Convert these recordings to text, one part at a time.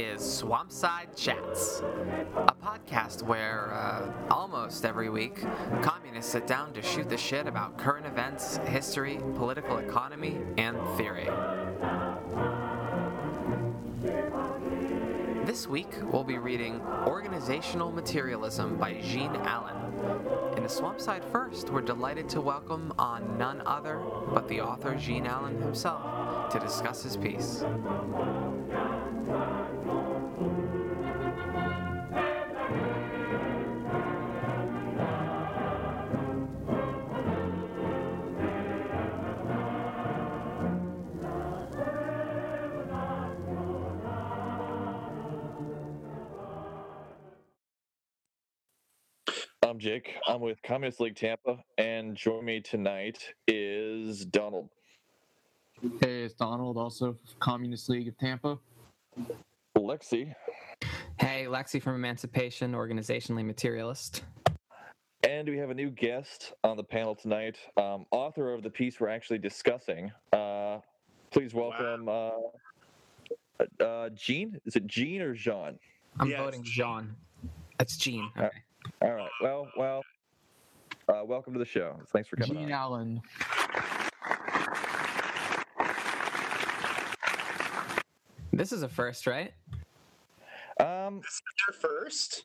is Swampside Chats, a podcast where uh, almost every week communists sit down to shoot the shit about current events, history, political economy, and theory. This week, we'll be reading Organizational Materialism by Jean Allen. In the Swampside First, we're delighted to welcome on none other but the author Jean Allen himself to discuss his piece. Jake. I'm with Communist League Tampa, and join me tonight is Donald. Hey, it's Donald, also Communist League of Tampa. Lexi, Hey, Lexi from Emancipation, organizationally materialist. and we have a new guest on the panel tonight, um, author of the piece we're actually discussing. Uh, please welcome uh, uh, Jean. Is it Jean or Jean? I'm Yeah, voting Jean. Jean. That's Jean. Uh, Okay. All right. Well, well. Uh, welcome to the show. Thanks for coming Gene on. Allen. This is a first, right? Um, This is your first.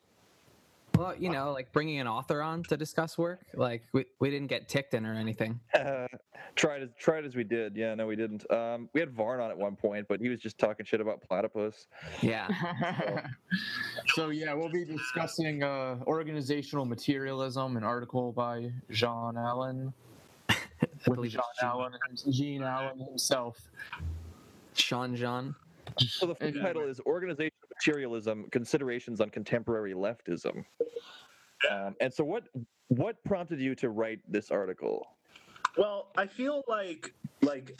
Well, you know, like bringing an author on to discuss work. Like we, we didn't get ticked in or anything. tried as tried as we did. Yeah, no, we didn't. Um, we had Varn on at one point, but he was just talking shit about platypus. Yeah. so yeah, we'll be discussing uh, organizational materialism, an article by Jean Allen. With believe Jean it's Jean. Allen, Gene Allen himself. Sean Jean. So the full title is Organizational Materialism: Considerations on Contemporary Leftism. Um, and so, what what prompted you to write this article? Well, I feel like like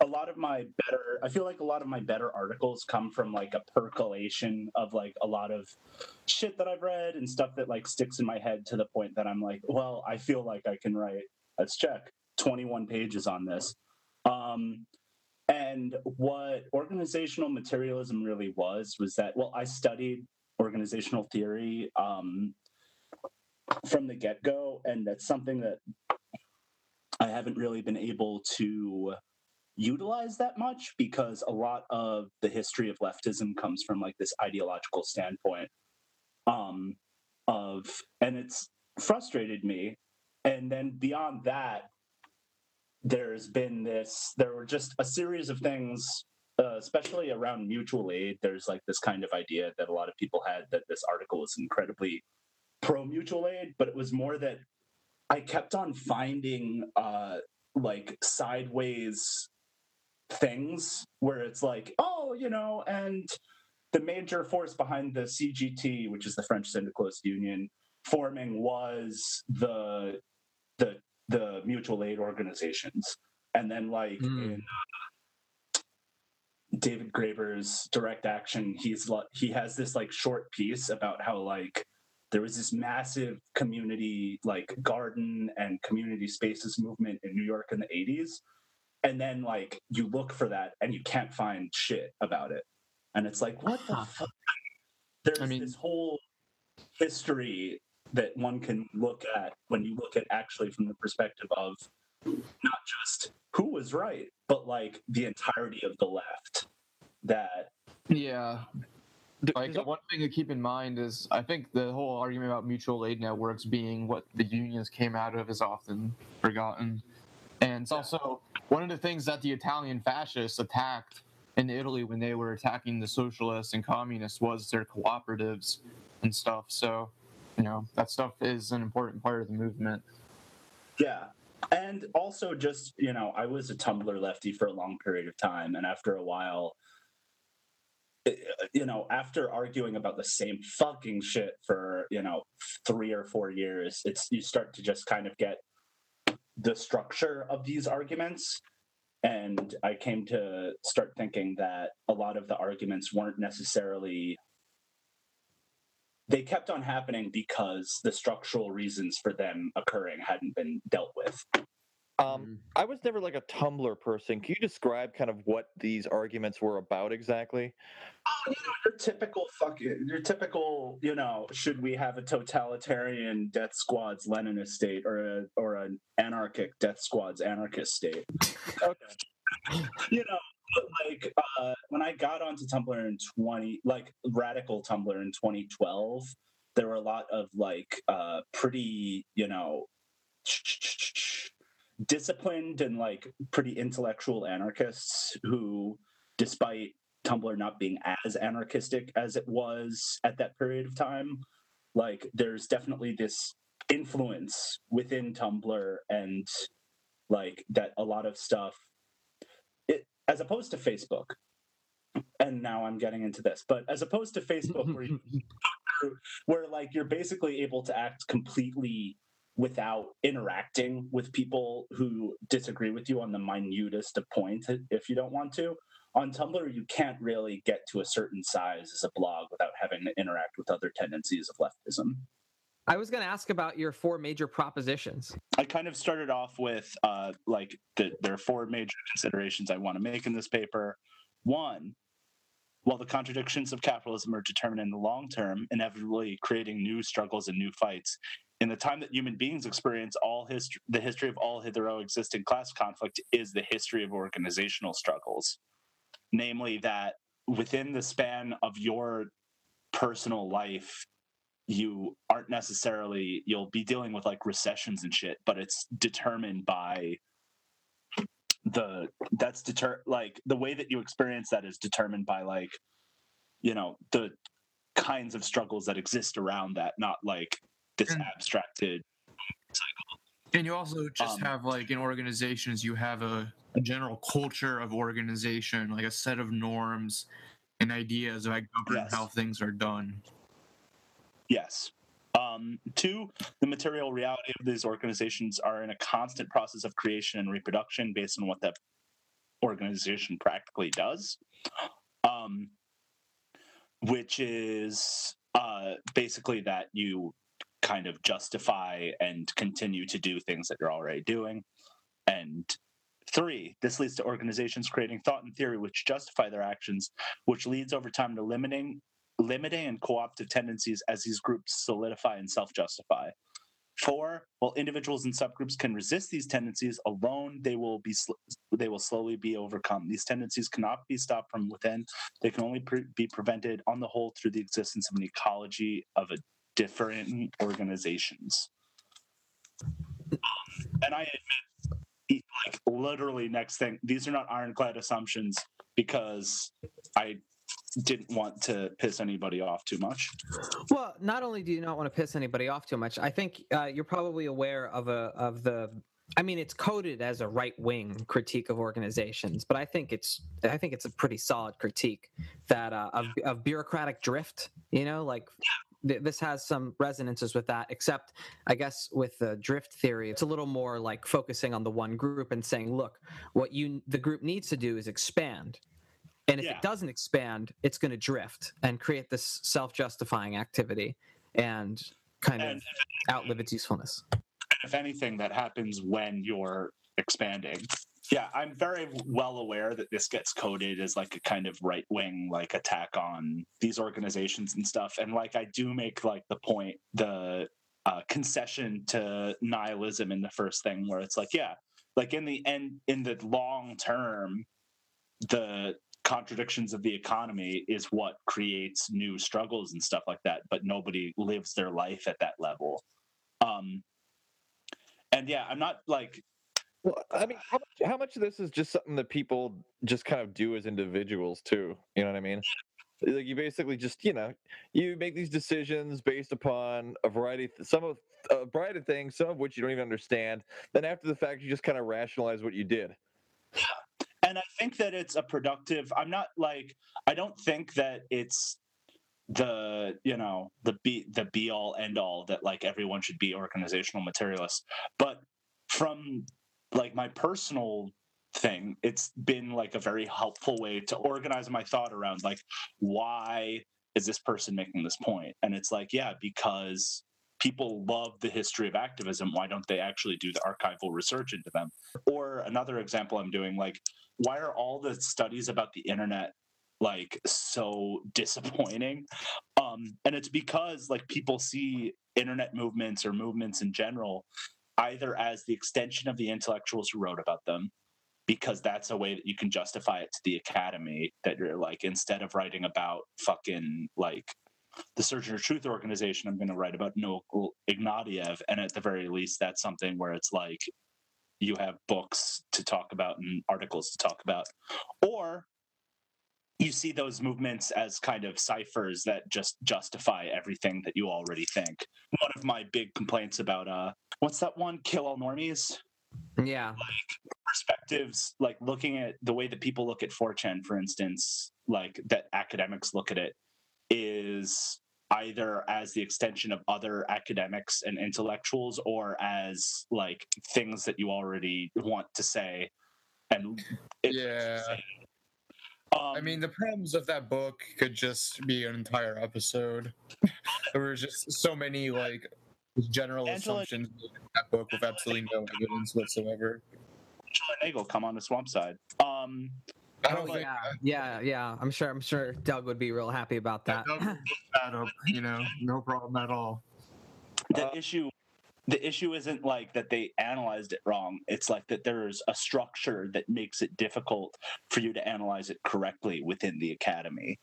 a lot of my better I feel like a lot of my better articles come from like a percolation of like a lot of shit that I've read and stuff that like sticks in my head to the point that I'm like, well, I feel like I can write let's check 21 pages on this. Um and what organizational materialism really was was that well, I studied organizational theory um from the get-go and that's something that I haven't really been able to utilize that much because a lot of the history of leftism comes from like this ideological standpoint um of and it's frustrated me. And then beyond that there's been this there were just a series of things uh, especially around mutual aid there's like this kind of idea that a lot of people had that this article was incredibly pro mutual aid but it was more that I kept on finding uh like sideways things where it's like, oh, you know, and the major force behind the CGT, which is the French Syndicalist Union, forming was the the the mutual aid organizations. And then like Mm. in uh, David Graeber's direct action, he's he has this like short piece about how like there was this massive community like garden and community spaces movement in New York in the 80s. And then like you look for that and you can't find shit about it. And it's like, what the fuck? There's I mean- this whole history that one can look at when you look at actually from the perspective of not just who was right, but like the entirety of the left. That Yeah, like one thing to keep in mind is I think the whole argument about mutual aid networks being what the unions came out of is often forgotten, and it's also one of the things that the Italian fascists attacked in Italy when they were attacking the socialists and communists was their cooperatives and stuff. So, you know, that stuff is an important part of the movement. Yeah. And also just, you know, I was a Tumblr lefty for a long period of time. And after a while, eh, you know, after arguing about the same fucking shit for, you know, three or four years, it's you start to just kind of get the structure of these arguments. And I came to start thinking that a lot of the arguments weren't necessarily they kept on happening because the structural reasons for them occurring hadn't been dealt with. Um, Mhm. I was never like a Tumblr person. Can you describe kind of what these arguments were about exactly? Oh, you know, your typical fucking your typical you know should we have a totalitarian death squad's leninist state or a or an anarchic death squad's anarchist state Okay. you know but like uh when i got onto tumblr in 20 like radical tumblr in 2012 there were a lot of like uh pretty you know disciplined and like pretty intellectual anarchists who despite Tumblr not being as anarchistic as it was at that period of time. Like, there's definitely this influence within Tumblr, and like that a lot of stuff, as opposed to Facebook. And now I'm getting into this, but as opposed to Facebook, where, you, where like you're basically able to act completely without interacting with people who disagree with you on the minutest of points if you don't want to on Tumblr, you can't really get to a certain size as a blog without having to interact with other tendencies of leftism. I was going to ask about your four major propositions. I kind of started off with uh, like the, there are four major considerations I want to make in this paper. One, while the contradictions of capitalism are determined in the long term, inevitably creating new struggles and new fights, in the time that human beings experience all history, the history of all hitherto existing class conflict is the history of organizational struggles namely that within the span of your personal life you aren't necessarily you'll be dealing with like recessions and shit but it's determined by the that's deter like the way that you experience that is determined by like you know the kinds of struggles that exist around that not like this And- abstracted And you also just Um, have like in organizations, you have a, a general culture of organization, like a set of norms and ideas that govern Yes. how things are done. Yes. Um, two, the material reality of these organizations are in a constant process of creation and reproduction based on what that organization practically does, um, which is uh, basically that you kind of justify and continue to do things that you're already doing. And three, this leads to organizations creating thought and theory which justify their actions, which leads over time to limiting limiting and co-optive tendencies as these groups solidify and self-justify. Four, while individuals and subgroups can resist these tendencies alone, they will be sl- they will slowly be overcome. These tendencies cannot be stopped from within; they can only pre- be prevented, on the whole, through the existence of an ecology of a different organizations. And I admit, like literally, next thing, these are not ironclad assumptions because I didn't want to piss anybody off too much. Well, not only do you not want to piss anybody off too much, I think uh, you're probably aware of a of the. I mean, it's coded as a right wing critique of organizations, but I think it's I think it's a pretty solid critique that uh, of, of bureaucratic drift. You know, like this has some resonances with that. Except, I guess with the drift theory, it's a little more like focusing on the one group and saying, look, what you the group needs to do is expand. And if Yeah. it doesn't expand, it's going to drift and create this self-justifying activity and kind And of outlive its usefulness. if anything, that happens when you're expanding. Yeah, I'm very well aware that this gets coded as like a kind of right wing like attack on these organizations and stuff. And like I do make like the point, the uh, concession to nihilism in the first thing where it's like, yeah, like in the end, in the long term, the contradictions of the economy is what creates new struggles and stuff like that. But nobody lives their life at that level. Um, and yeah, I'm not like Well, I mean, how much, how much of this is just something that people just kind of do as individuals too? You know what I mean? Like you basically just, you know, you make these decisions based upon a variety, some of a variety of things, some of which you don't even understand. Then after the fact, you just kind of rationalize what you did. And I think that it's a productive. I'm not like I don't think that it's the you know the be the be all end all that like everyone should be organizational materialist, but from like my personal thing, it's been like a very helpful way to organize my thought around like why is this person making this point? And it's like yeah because people love the history of activism. Why don't they actually do the archival research into them? Or another example I'm doing, like, why are all the studies about the internet like so disappointing? Um, and it's because like people see internet movements or movements in general either as the extension of the intellectuals who wrote about them because that's a way that you can justify it to the academy that you're like instead of writing about fucking like the Sojourner Truth organization, I'm going to write about Noah Ignatiev, and at the very least, that's something where it's like you have books to talk about and articles to talk about, or you see those movements as kind of ciphers that just justify everything that you already think. One of my big complaints about uh, what's that one? Kill all normies. Yeah. Like perspectives, like looking at the way that people look at 4chan, for instance, like that academics look at it is either as the extension of other academics and intellectuals or as like things that you already want to say and yeah um, I mean, the problems of that book could just be an entire episode. there were just so many like general Angela, assumptions in that book with absolutely no evidence whatsoever. Angela Nagle come on the swamp side. Um, oh yeah, yeah, yeah. I'm sure. I'm sure Doug would be real happy about that. that you know, no problem at all. The uh, issue, the issue isn't like that they analyzed it wrong. It's like that there's a structure that makes it difficult for you to analyze it correctly within the academy.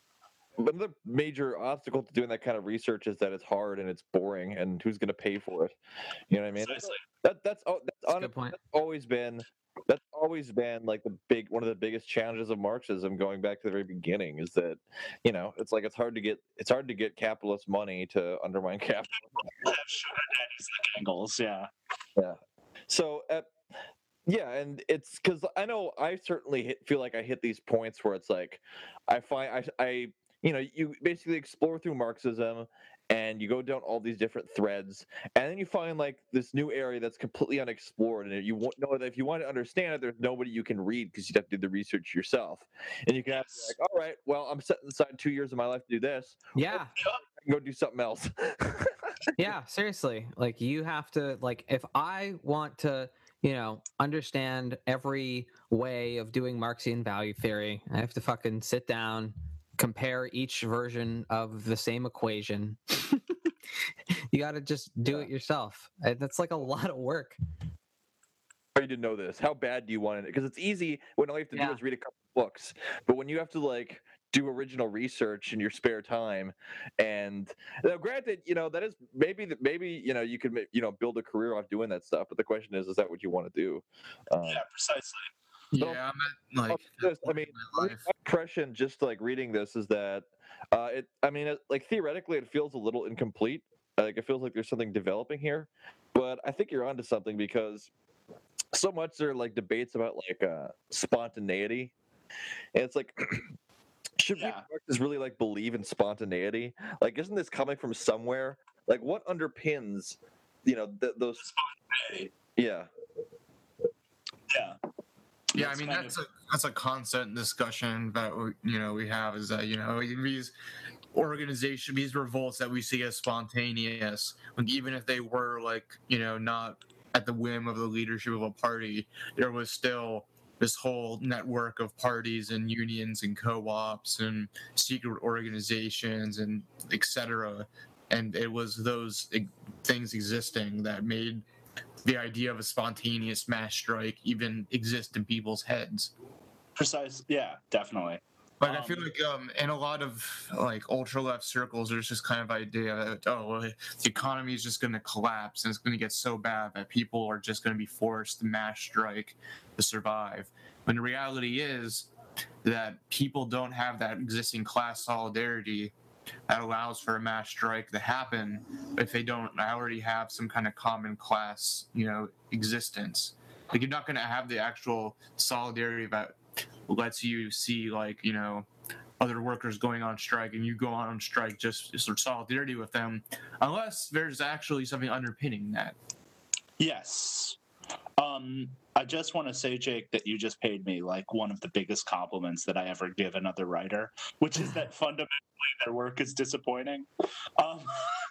But the major obstacle to doing that kind of research is that it's hard and it's boring, and who's going to pay for it? You know what I mean? Precisely. That, that's, that's, that's, that's always been that's always been like the big one of the biggest challenges of Marxism going back to the very beginning is that you know it's like it's hard to get it's hard to get capitalist money to undermine capitalism. Engels, yeah, yeah. So at, yeah, and it's because I know I certainly hit, feel like I hit these points where it's like I find I I you know you basically explore through Marxism and you go down all these different threads and then you find like this new area that's completely unexplored and you won't know that if you want to understand it there's nobody you can read because you'd have to do the research yourself and you can have like all right well i'm setting aside two years of my life to do this yeah. Go do something else. Yeah seriously like you have to like if i want to you know understand every way of doing marxian value theory i have to fucking sit down compare each version of the same equation. you got to just do yeah. it yourself. That's like a lot of work. You didn't know this. How bad do you want it? Because it's easy when all you have to yeah. do is read a couple books, but when you have to like do original research in your spare time, and now, granted, you know that is maybe that maybe you know you could you know build a career off doing that stuff. But the question is, is that what you want to do? Um, yeah, precisely. Yeah, at, like. This, I mean, my impression just like reading this is that uh, it. I mean, it, like theoretically, it feels a little incomplete. Like it feels like there's something developing here, but I think you're onto something because so much there are like debates about like uh, spontaneity, and it's like. should yeah. we just really like believe in spontaneity? Like, isn't this coming from somewhere? Like, what underpins, you know, th- those? Yeah. Yeah. Yeah, I mean that's of... a that's a constant discussion that we, you know we have is that you know these organization these revolts that we see as spontaneous, like even if they were like you know not at the whim of the leadership of a party, there was still this whole network of parties and unions and co-ops and secret organizations and etc. And it was those things existing that made the idea of a spontaneous mass strike even exist in people's heads. Precise, yeah, definitely. Like um, I feel um, like um, in a lot of like ultra left circles, there's this kind of idea that oh, the economy is just going to collapse and it's going to get so bad that people are just going to be forced to mass strike to survive. When the reality is that people don't have that existing class solidarity that allows for a mass strike to happen if they don't already have some kind of common class, you know, existence. Like you're not going to have the actual solidarity that lets you see, like, you know, other workers going on strike and you go on strike just for solidarity with them, unless there's actually something underpinning that. Yes. Um, I just want to say, Jake, that you just paid me like one of the biggest compliments that I ever give another writer, which is that fundamentally their work is disappointing. Um,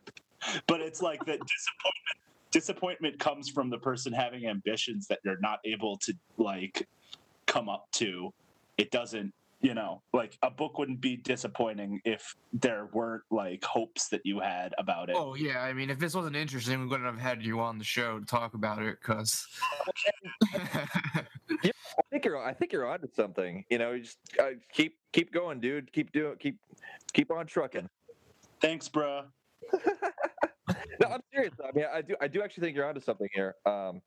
but it's like that disappointment disappointment comes from the person having ambitions that you're not able to like come up to it doesn't you know like a book wouldn't be disappointing if there weren't like hopes that you had about it Oh yeah, I mean, if this wasn't interesting, we wouldn't have had you on the show to talk about it. Cause I think you're. I think you're onto something. You know, you just uh, keep keep going, dude. Keep doing. Keep keep on trucking. thanks bruh No, I'm serious. I mean, I do. I do actually think you're onto something here. Um,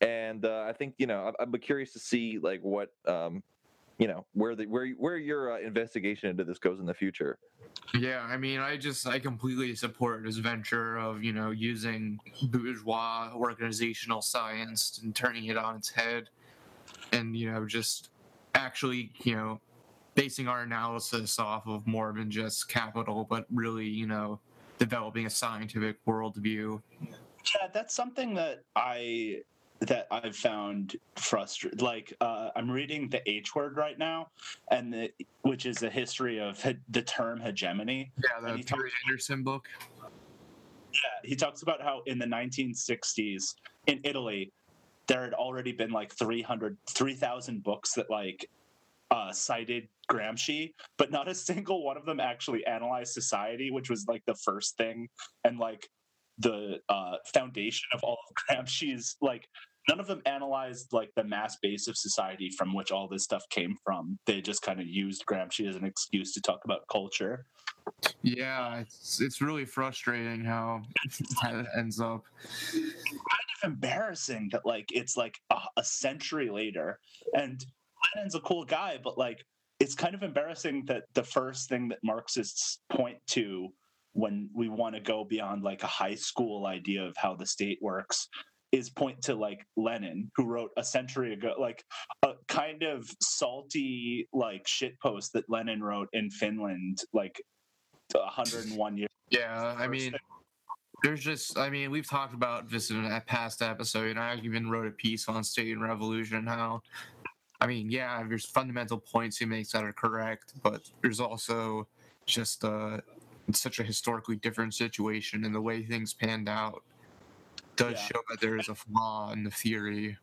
and uh, I think you know, I'm, I'm curious to see like what um, you know, where the where where your uh, investigation into this goes in the future. yeah, I mean, I just I completely support this venture of you know using bourgeois organizational science and turning it on its head, and you know just actually you know basing our analysis off of more than just capital, but really you know developing a scientific worldview. Yeah, that's something that I that I've found frustrating. Like, uh, I'm reading the H word right now, and the, which is a history of he- the term hegemony. Yeah, the And he Perry Anderson book. Yeah, he talks about how in the 1960s in Italy, there had already been like 300, 3,000 books that like uh, cited Gramsci, but not a single one of them actually analyzed society, which was like the first thing and like the uh, foundation of all of Gramsci's like. None of them analyzed like the mass base of society from which all this stuff came from. They just kind of used Gramsci as an excuse to talk about culture. Yeah, it's it's really frustrating how it ends up. kind of embarrassing that like it's like a, a century later and Lenin's a cool guy, but like it's kind of embarrassing that the first thing that Marxists point to when we want to go beyond like a high school idea of how the state works is point to like Lenin, who wrote a century ago, like a kind of salty like shit post that Lenin wrote in Finland, like 101 years. Yeah, I mean, there's just I mean, we've talked about this in a past episode, and I even wrote a piece on state and revolution. How, I mean, yeah, there's fundamental points he makes that are correct, but there's also just uh, it's such a historically different situation, and the way things panned out does Yeah. show that there is a flaw in the theory.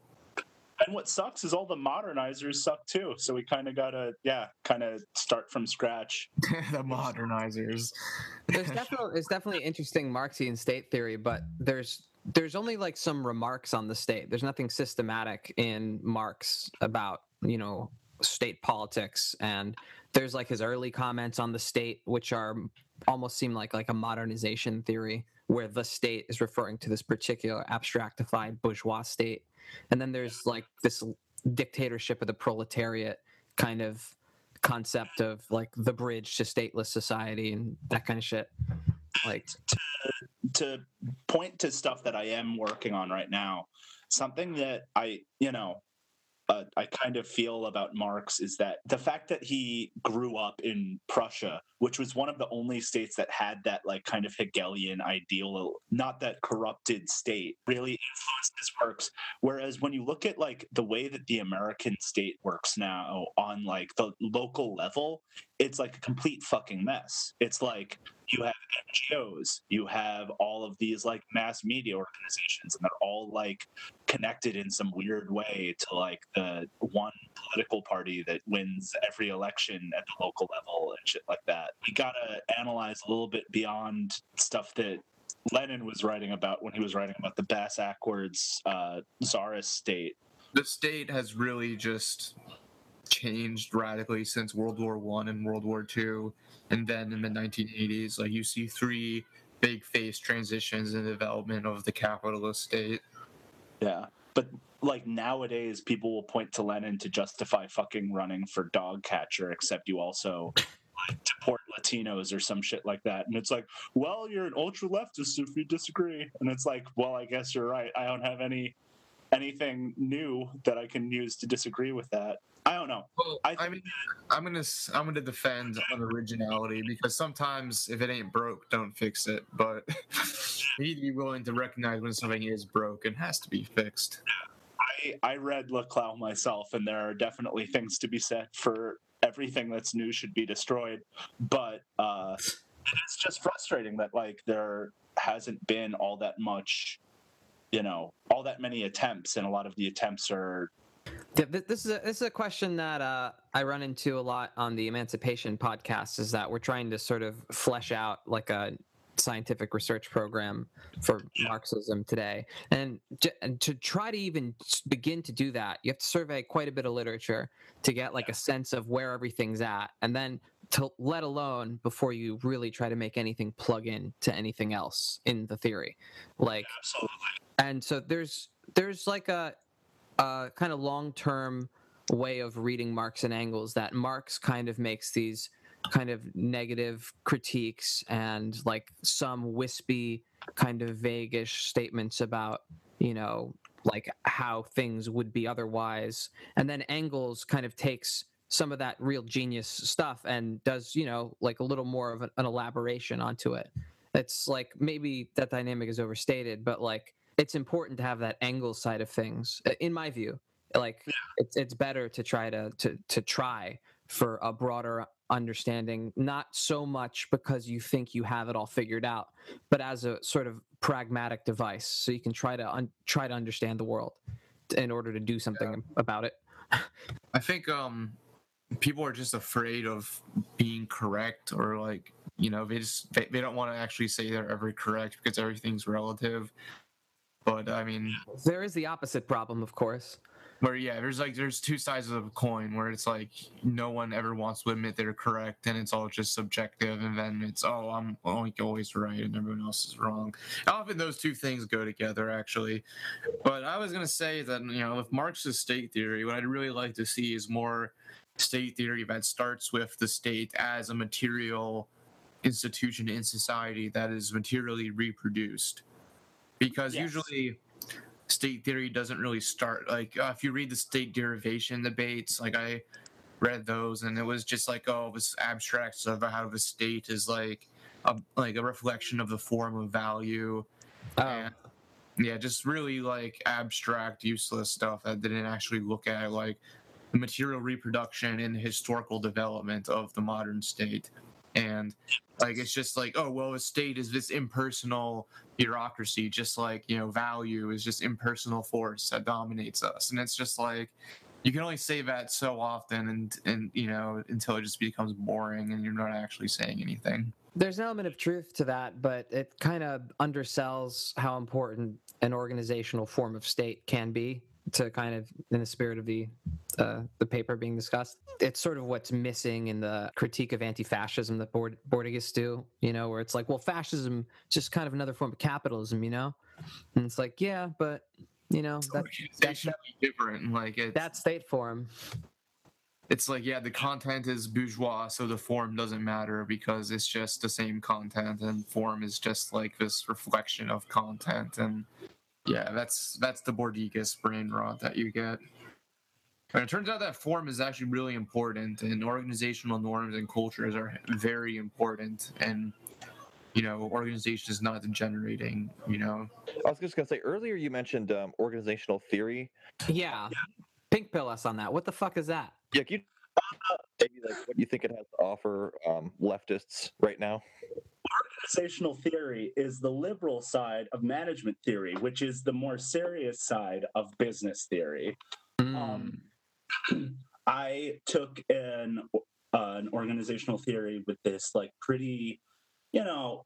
And what sucks is all the modernizers suck too. So we kind of gotta, yeah, kind of start from scratch. the modernizers. There's definitely there's definitely interesting Marxian state theory, but there's there's only like some remarks on the state. There's nothing systematic in Marx about you know state politics, and there's like his early comments on the state, which are almost seem like like a modernization theory, where the state is referring to this particular abstractified bourgeois state, and then there's like this dictatorship of the proletariat kind of concept of like the bridge to stateless society and that kind of shit. Like, To point to stuff that I am working on right now, something that I, you know, uh, I kind of feel about Marx is that the fact that he grew up in Prussia, which was one of the only states that had that like kind of Hegelian ideal, not that corrupted state, really influenced his works. Whereas when you look at like the way that the American state works now on like the local level, it's like a complete fucking mess. It's like you have NGOs, you have all of these like mass media organizations, and they're all like connected in some weird way to like the one political party that wins every election at the local level and shit like that. We gotta analyze a little bit beyond stuff that Lenin was writing about when he was writing about the Bass Ackwards uh, czarist state. the state has really just changed radically since World War One and World War Two, and then in the 1980s, like you see three big phase transitions in the development of the capitalist state. Yeah. But like nowadays, people will point to Lenin to justify fucking running for dog catcher, except you also like, deport Latinos or some shit like that. And it's like, well, you're an ultra leftist if you disagree. And it's like, well, I guess you're right. I don't have any anything new that I can use to disagree with that. I don't know. Well, I I, mean, I'm gonna I'm gonna defend unoriginality because sometimes if it ain't broke, don't fix it. But you need to be willing to recognize when something is broke and has to be fixed. I, I read Laclau myself, and there are definitely things to be said for everything that's new should be destroyed. But uh, it's just frustrating that like there hasn't been all that much, you know, all that many attempts, and a lot of the attempts are Yeah, this is a, this is a question that uh, I run into a lot on the Emancipation podcast. Is that we're trying to sort of flesh out like a scientific research program for Marxism today, and, j- and to try to even begin to do that, you have to survey quite a bit of literature to get like a sense of where everything's at, and then to let alone before you really try to make anything plug in to anything else in the theory, like absolutely. and so there's there's like a, kind of long term way of reading Marx and Engels that Marx kind of makes these kind of negative critiques and like some wispy kind of vaguish statements about you know like how things would be otherwise. And then Engels kind of takes some of that real genius stuff and does you know like a little more of an elaboration onto it. It's like maybe that dynamic is overstated but like it's important to have that Engels side of things uh, in my view like it's it's better to try to to to try for a broader understanding not so much because you think you have it all figured out but as a sort of pragmatic device so you can try to un- try to understand the world in order to do something about it. I think um people are just afraid of being correct or like you know they just they, they don't want to actually say they're ever correct because everything's relative. But I mean, there is the opposite problem of course where yeah, there's like there's two sides of a coin where it's like no one ever wants to admit they're correct and it's all just subjective and then it's oh I'm only always right and everyone else is wrong. Often those two things go together actually. But I was gonna say that you know with Marxist state theory, what I'd really like to see is more state theory that starts with the state as a material institution in society that is materially reproduced. Because Yes. usually state theory doesn't really start like uh, if you read the state derivation debates like i read those and it was just like oh this abstract stuff about how the state is like a, like a reflection of the form of value. Oh. And yeah just really like abstract useless stuff that didn't actually look at like the material reproduction and historical development of the modern state and like it's just like oh well a state is this impersonal bureaucracy just like you know value is just impersonal force that dominates us. And it's just like you can only say that so often and and you know until it just becomes boring and you're not actually saying anything. There's an element of truth to that, but it kind of undersells how important an organizational form of state can be to kind of in the spirit of the uh, the paper being discussed. It's sort of what's missing in the critique of anti-fascism that Bord- Bordigists do, you know, where it's like, well, fascism just kind of another form of capitalism, you know, and it's like, yeah, but you know, that, organizationally different like it's that state form. it's like yeah the content is bourgeois so the form doesn't matter because it's just the same content and form is just like this reflection of content and yeah that's that's the Bordiga's brain rot that you get and it turns out that form is actually really important and organizational norms and cultures are very important and you know organization is not degenerating you know I was just gonna say earlier you mentioned um, organizational theory. Yeah. Pink pill us on that. What the fuck is that? Yeah, can you maybe like what you think it has to offer um, leftists right now? Organizational theory is the liberal side of management theory, which is the more serious side of business theory. Um, I took an uh, an organizational theory with this like pretty, you know,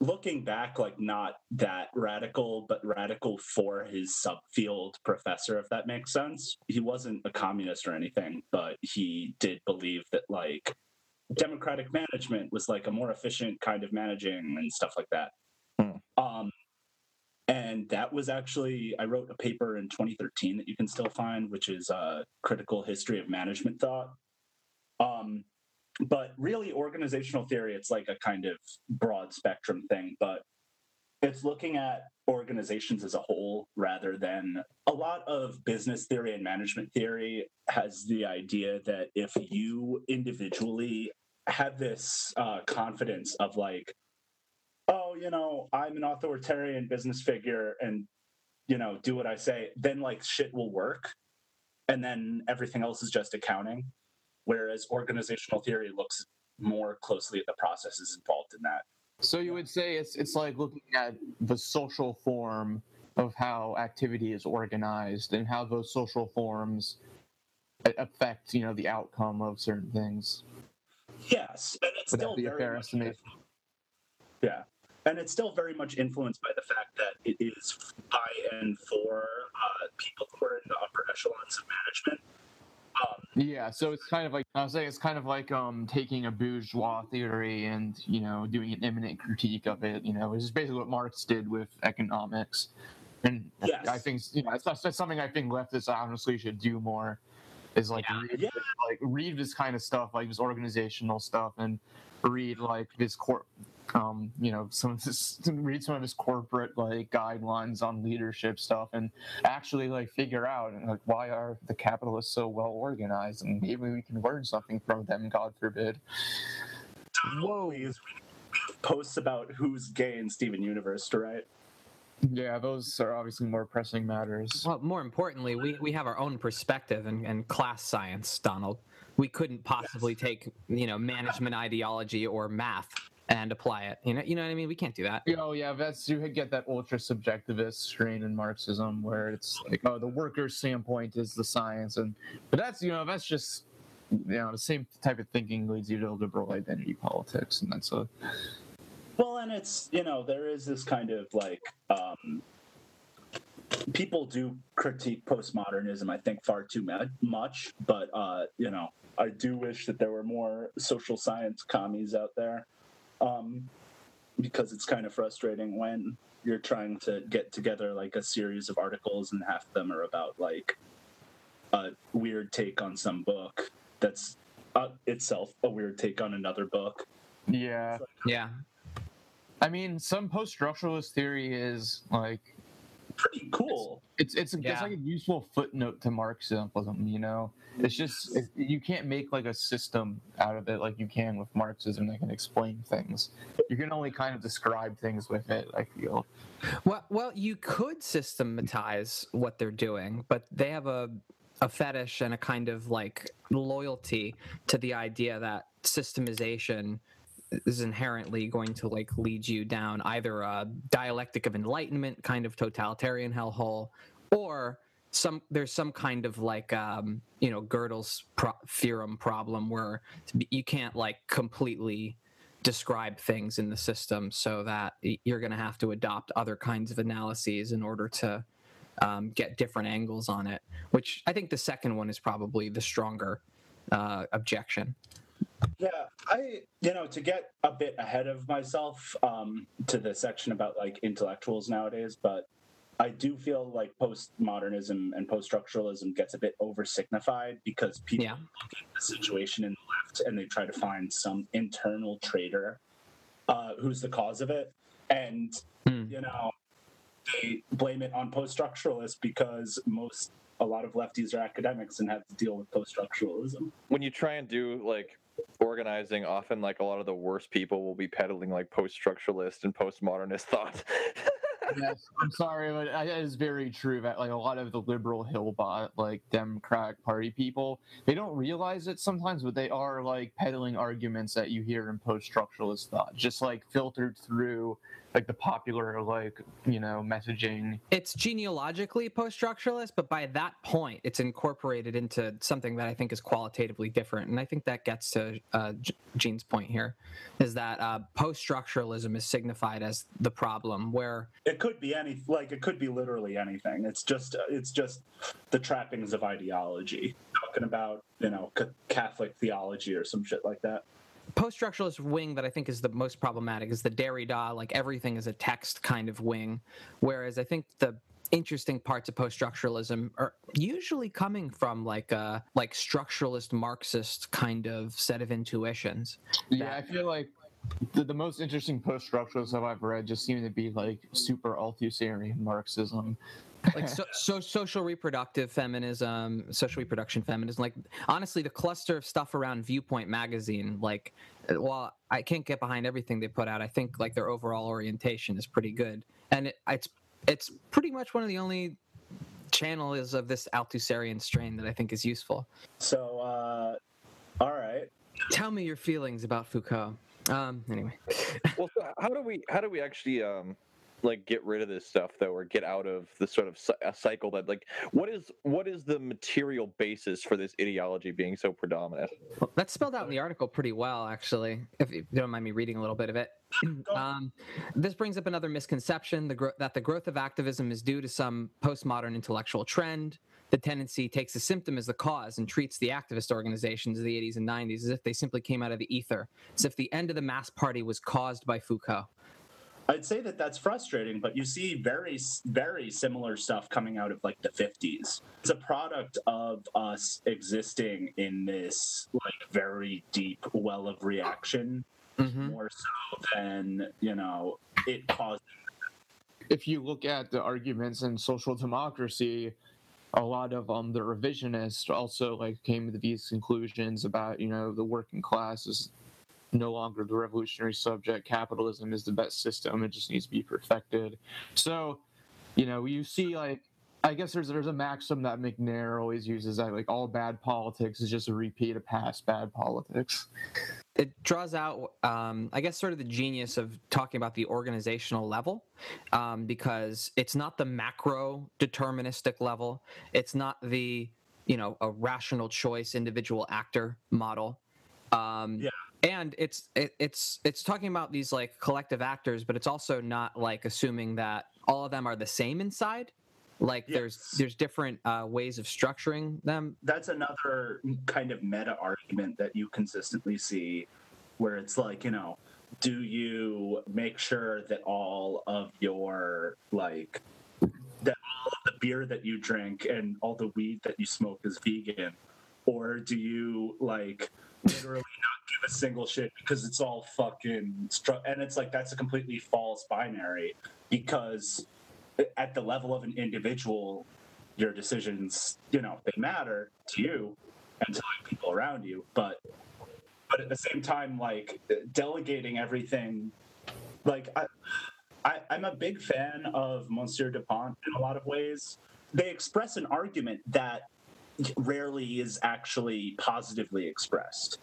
looking back like not that radical, but radical for his subfield professor, if that makes sense. He wasn't a communist or anything, but he did believe that like democratic management was like a more efficient kind of managing and stuff like that. Hmm. Um, and that was actually I wrote a paper in 2013 that you can still find, which is uh, critical history of management thought. Um, but really, organizational theory it's like a kind of broad spectrum thing, but it's looking at organizations as a whole rather than a lot of business theory and management theory has the idea that if you individually have this uh, confidence of like oh you know i'm an authoritarian business figure and you know do what i say then like shit will work and then everything else is just accounting whereas organizational theory looks more closely at the processes involved in that. So you would say it's it's like looking at the social form of how activity is organized and how those social forms affect you know the outcome of certain things. Yes, and it's Would that still be a very fair estimation? yeah, and it's still very much influenced by the fact that it is by and for uh, people who are in the upper echelons of management. Um, Yeah, so it's kind of like I was saying, it's kind of like um taking a bourgeois theory and you know doing an immanent critique of it. You know, which is basically what Marx did with economics. And Yes. I think you know that's, that's something I think leftists honestly should do more. Is like Yeah. read Yeah. this, like read this kind of stuff, like this organizational stuff, and read like this cor um, you know, some of this read some of his corporate like guidelines on leadership stuff, and actually like figure out like why are the capitalists so well organized, and maybe we can learn something from them. God forbid. Whoa. We have posts about who's gay in Steven Universe, right? Yeah, those are obviously more pressing matters. Well, more importantly, we, we have our own perspective and, and class science, Donald. We couldn't possibly take, you know, management ideology or math and apply it. You know, you know what I mean? We can't do that. Oh yeah, that's you get that ultra subjectivist strain in Marxism where it's like, oh, the worker's standpoint is the science, and but that's you know that's just you know the same type of thinking leads you to liberal identity politics, and that's a Well, and it's you know there is this kind of like um, people do critique postmodernism. I think far too much, but uh, you know I do wish that there were more social science commies out there, um, because it's kind of frustrating when you're trying to get together like a series of articles and half of them are about like a weird take on some book that's uh, itself a weird take on another book. yeah. Yeah. I mean, some post-structuralist theory is like Pretty cool. it's it's, Yeah. it's like a useful footnote to Marxism. You know, it's just it, you can't make like a system out of it like you can with Marxism that can explain things. You can only kind of describe things with it. I feel. Well, well, you could systematize what they're doing, but they have a a fetish and a kind of like loyalty to the idea that systemization is inherently going to like lead you down either a dialectic of enlightenment kind of totalitarian hellhole or some there's some kind of like um, you know Gödel's pro- theorem problem where you can't like completely describe things in the system so that you're going to have to adopt other kinds of analyses in order to um, get different angles on it which i think the second one is probably the stronger uh, objection Yeah, I you know to get a bit ahead of myself um, to the section about like intellectuals nowadays, but I do feel like postmodernism and post-structuralism gets a bit oversignified because people Yeah. look at the situation in the left and they try to find some internal traitor uh, who's the cause of it, and Hmm. you know they blame it on post-structuralists because most a lot of lefties are academics and have to deal with post-structuralism. when you try and do like organizing often like a lot of the worst people will be peddling like post-structuralist and postmodernist thought yes, I'm sorry, but it is very true that like a lot of the liberal hillbot, like Democratic Party people, they don't realize it sometimes, but they are like peddling arguments that you hear in post-structuralist thought, just like filtered through like the popular like you know messaging. it's genealogically post-structuralist but by that point it's incorporated into something that i think is qualitatively different. And i think that gets to uh, G- gene's point here is that uh, post-structuralism is signified as the problem where it could be any like it could be literally anything. It's just it's just the trappings of ideology. Talking about you know ca- catholic theology or some shit like that post-structuralist wing that I think is the most problematic is the Derrida, like everything is a text kind of wing. Whereas I think the interesting parts of post-structuralism are usually coming from like a like structuralist Marxist kind of set of intuitions. Yeah, I feel like the, the most interesting post-structuralist stuff I've read just seem to be like super Althusserian Marxism. Like so, so social reproductive feminism social reproduction feminism like honestly the cluster of stuff around viewpoint magazine like uh, while i can't get behind everything they put out i think like their overall orientation is pretty good. And it, it's it's pretty much one of the only channels of this althusserian strain that i think is useful. So uh all right. Tell me your feelings about Foucault. Um, anyway, well, so how do we how do we actually um like get rid of this stuff though, or get out of the sort of a cycle that like what is what is the material basis for this ideology being so predominant? well, that's spelled out in the article pretty well, actually. If you don't mind me reading a little bit of it. Um, this brings up another misconception: the gro- that the growth of activism is due to some postmodern intellectual trend. The tendency takes the symptom as the cause and treats the activist organizations of the 80s and 90s as if they simply came out of the ether, as if the end of the mass party was caused by Foucault. I'd say that that's frustrating, but you see very, very similar stuff coming out of like the 50s. It's a product of us existing in this like very deep well of reaction, Mm-hmm. more so than, you know, it causing. if you look at the arguments in social democracy, a lot of um the revisionists also like came to these conclusions about you know the working class is no longer the revolutionary subject. Capitalism is the best system. It just needs to be perfected. So, you know, you see like I guess there's there's a maxim that McNair always uses that like all bad politics is just a repeat of past bad politics. it draws out um, i guess sort of the genius of talking about the organizational level um, because it's not the macro deterministic level it's not the you know a rational choice individual actor model um, Yeah. And it's it, it's it's talking about these like collective actors but it's also not like assuming that all of them are the same inside. Like there's there's different uh, ways of structuring them. That's another kind of meta argument that you consistently see where it's like, you know, do you make sure that all of your like that all of the beer that you drink and all the weed that you smoke is vegan or do you like literally not give a single shit because it's all fucking stru- and it's like that's a completely false binary because at the level of an individual your decisions you know they matter to you and to like people around you but but at the same time like delegating everything like I, I i'm a big fan of monsieur dupont in a lot of ways. They express an argument that rarely is actually positively expressed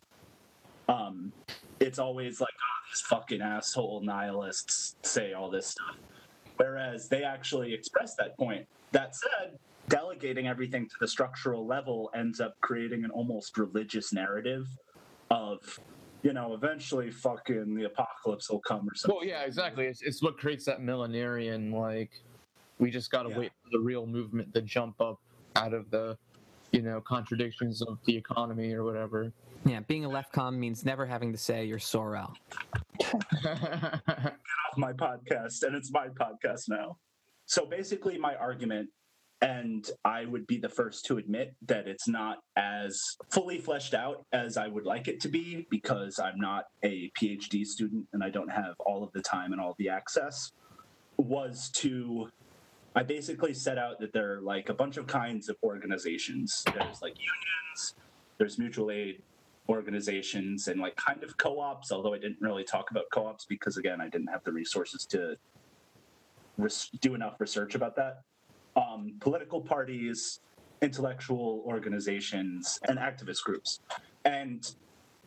um it's always like oh these fucking asshole nihilists say all this stuff whereas they actually express that point that said delegating everything to the structural level ends up creating an almost religious narrative of you know eventually fucking the apocalypse will come or something Well, yeah, exactly. It's, it's what creates that millenarian like we just got to Yeah. wait for the real movement to jump up out of the you know contradictions of the economy or whatever. yeah being a left com means never having to say you're sorel off my podcast and it's my podcast now. So basically, my argument, and I would be the first to admit that it's not as fully fleshed out as I would like it to be because I'm not a PhD student and I don't have all of the time and all the access, was to. I basically set out that there are like a bunch of kinds of organizations. There's like unions, there's mutual aid organizations and like kind of co-ops although i didn't really talk about co-ops because again i didn't have the resources to res- do enough research about that um, political parties intellectual organizations and activist groups and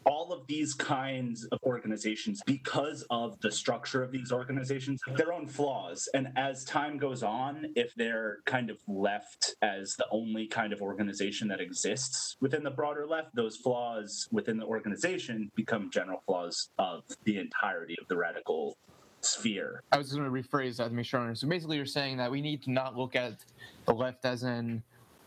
all of these kinds of organizations because of the structure of these organizations have their own flaws and as time goes on if they're kind of left as the only kind of organization that exists within the broader left those flaws within the organization become general flaws of the entirety of the radical sphere I was going to rephrase that to make sure. So basically, you're saying that we need to not look at the left as in,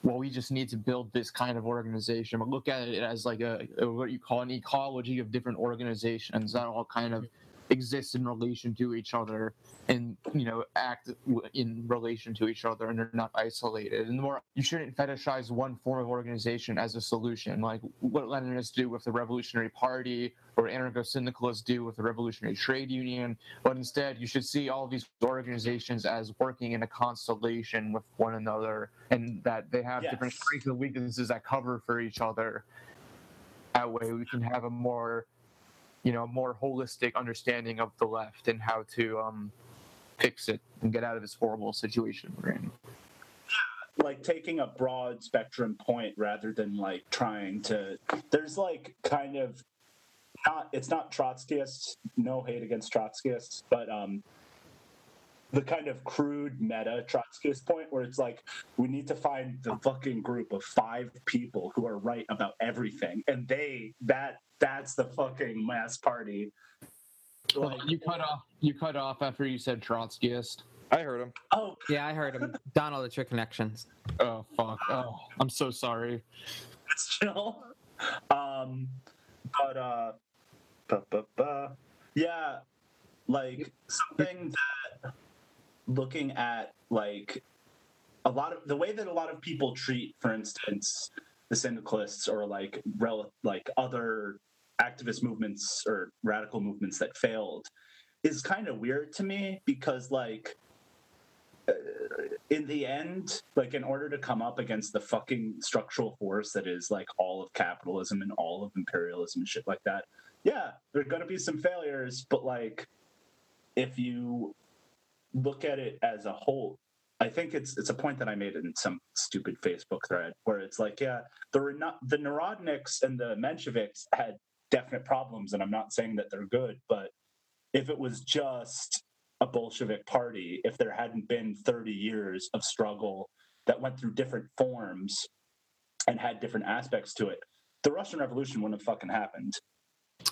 well, we just need to build this kind of organization, but look at it as like a, what you call an ecology of different organizations that all kind of mm-hmm. Exist in relation to each other and you know act in relation to each other and they're not isolated. And the more you shouldn't fetishize one form of organization as a solution like what leninists do with the revolutionary party or anarcho-syndicalists do with the revolutionary trade union but instead you should see all these organizations as working in a constellation with one another and that they have different strengths and weaknesses that cover for each other. That way we can have a more you know more holistic understanding of the left and how to um fix it and get out of this horrible situation we're in like taking a broad spectrum point rather than like trying to there's like kind of not it's not Trotskyist. No hate against Trotskyists, but um, the kind of crude meta Trotskyist point where it's like we need to find the fucking group of five people who are right about everything, and they that that's the fucking mass party. Like, you cut off. You cut off after you said Trotskyist. I heard him. Oh, Yeah, I heard him. Donald, it's your connections. Oh fuck. Oh, I'm so sorry. it's chill. Um, but uh, bu- bu- bu- yeah, like something that looking at like a lot of the way that a lot of people treat, for instance, the syndicalists or like rel- like other activist movements or radical movements that failed is kind of weird to me because like uh, in the end like in order to come up against the fucking structural force that is like all of capitalism and all of imperialism and shit like that yeah there are going to be some failures but like if you look at it as a whole i think it's it's a point that i made in some stupid facebook thread where it's like yeah the the narodniks and the mensheviks had definite problems and i'm not saying that they're good but if it was just a bolshevik party if there hadn't been 30 years of struggle that went through different forms and had different aspects to it the russian revolution wouldn't have fucking happened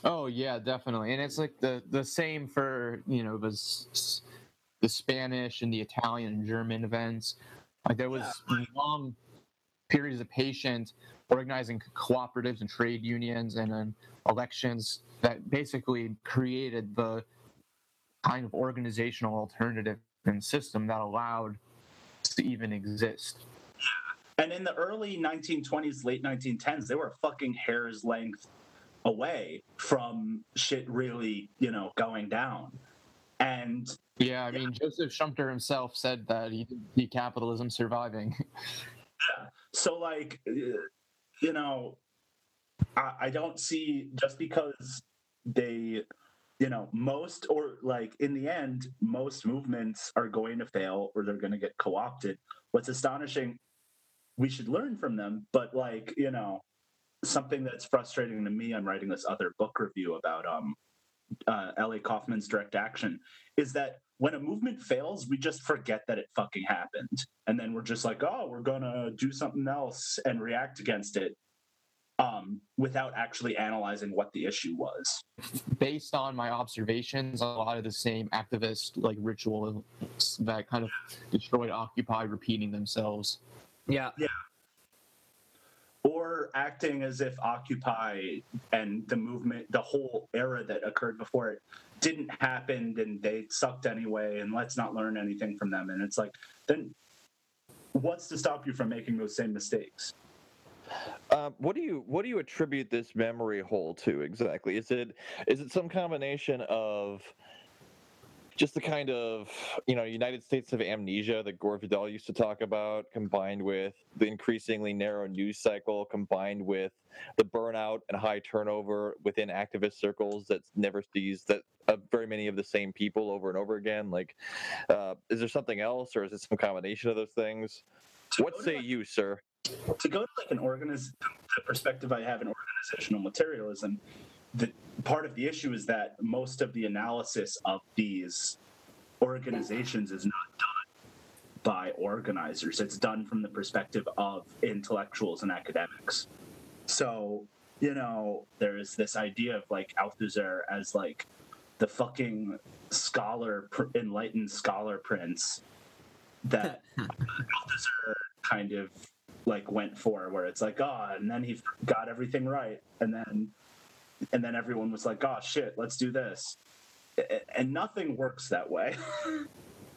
Oh yeah, definitely. And it's like the the same for you know the s- the Spanish and the Italian and German events. Like there was long periods of patient organizing cooperatives and trade unions and then elections that basically created the kind of organizational alternative and system that allowed to even exist. And in the early 1920s, late 1910s, they were fucking hair's length away from shit really, you know, going down. And Yeah, I mean Joseph Schumpeter himself said that he didn't see capitalism surviving. so, like, you know, I, I don't see just because they, you know, most or like in the end, most movements are going to fail or they're going to get co opted. What's astonishing, we should learn from them, but like, you know, something that's frustrating to me, I'm writing this other book review about um, uh, L.A. Kauffman's direct action, is that when a movement fails, we just forget that it fucking happened. And then we're just like, oh, we're going to do something else and react against it um, without actually analyzing what the issue was. based on my observations, a lot of the same activist like rituals that kind of destroyed Occupy repeating themselves. Yeah, yeah. Or acting as if Occupy and the movement, the whole era that occurred before it, didn't happen and they sucked anyway, and let's not learn anything from them. And it's like, then what's to stop you from making those same mistakes? Um, what do you what do you attribute this memory hole to exactly? Is it is it some combination of just the kind of you know United States of amnesia that Gore Vidal used to talk about, combined with the increasingly narrow news cycle, combined with the burnout and high turnover within activist circles that never sees that uh, very many of the same people over and over again. Like, uh, is there something else, or is it some combination of those things? What say you, sir? to go to like an organiz the perspective I have in organizational materialism, the part of the issue is that most of the analysis of these organizations is not done by organizers. It's done from the perspective of intellectuals and academics. So, you know, there is this idea of like Althusser as like the fucking scholar, pr- enlightened scholar prince that Althusser kind of like went for where it's like oh and then he got everything right and then and then everyone was like oh shit let's do this. And nothing works that way.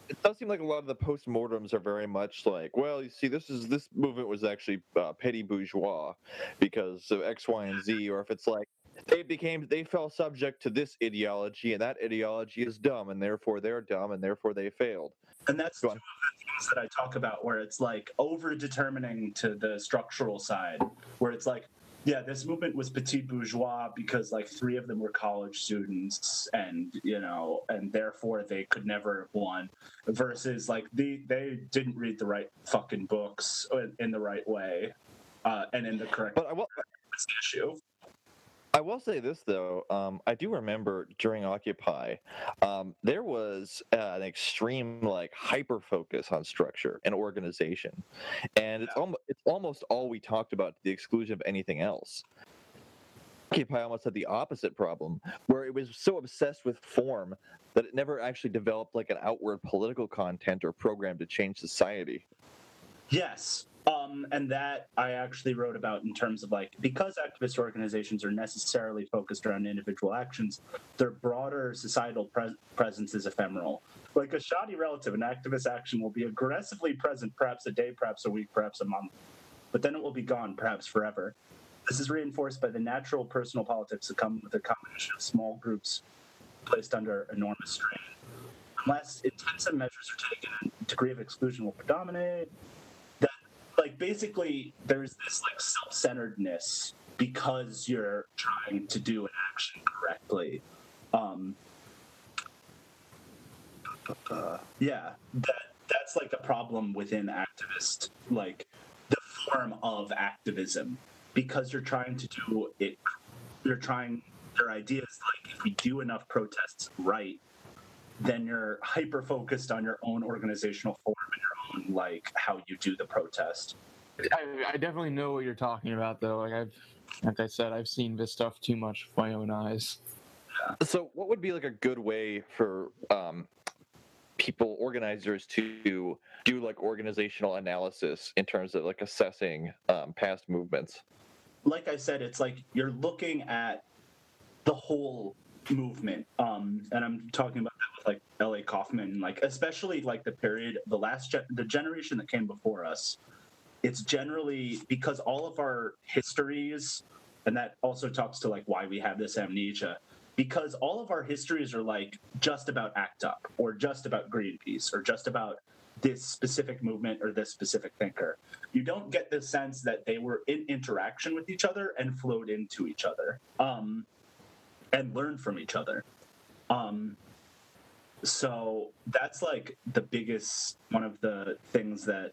It does seem like a lot of the postmortems are very much like, well, you see, this is this movement was actually uh, petty bourgeois because of X, Y, and Z, or if it's like they became they fell subject to this ideology, and that ideology is dumb, and therefore they're dumb, and therefore they failed. and that's two of the things that i talk about where it's like over determining to the structural side where it's like yeah this movement was petit bourgeois because like three of them were college students and you know and therefore they could never have won versus like they they didn't read the right fucking books in, in the right way uh, and in the correct But I will. issue I will say this though, um, I do remember during Occupy, um, there was uh, an extreme like hyper focus on structure and organization, and it's almost it's almost all we talked about to the exclusion of anything else. Occupy almost had the opposite problem, where it was so obsessed with form that it never actually developed like an outward political content or program to change society. Yes. Um, and that I actually wrote about in terms of like because activist organizations are necessarily focused around individual actions, their broader societal pres- presence is ephemeral. Like a shoddy relative, an activist action will be aggressively present, perhaps a day, perhaps a week, perhaps a month, but then it will be gone, perhaps forever. This is reinforced by the natural personal politics that come with a combination of small groups placed under enormous strain. Unless intensive measures are taken, a degree of exclusion will predominate. Like, basically, there's this like self-centeredness because you're trying to do an action correctly. Um, uh, yeah, that that's like a problem within activist, like the form of activism, because you're trying to do it. You're trying. Their ideas like if we do enough protests right, then you're hyper focused on your own organizational form and your own like how you do the protest. I, I definitely know what you're talking about, though. Like I've, like I said, I've seen this stuff too much with my own eyes. So, what would be like a good way for um, people, organizers, to do like organizational analysis in terms of like assessing um, past movements? like I said, it's like you're looking at the whole movement. Um, and I'm talking about that with like L.A. Kauffman, like especially like the period, the last ge- the generation that came before us. It's generally because all of our histories, and that also talks to like why we have this amnesia. Because all of our histories are like just about ACT UP or just about Greenpeace or just about this specific movement or this specific thinker. You don't get the sense that they were in interaction with each other and flowed into each other um, and learned from each other. Um, so that's like the biggest one of the things that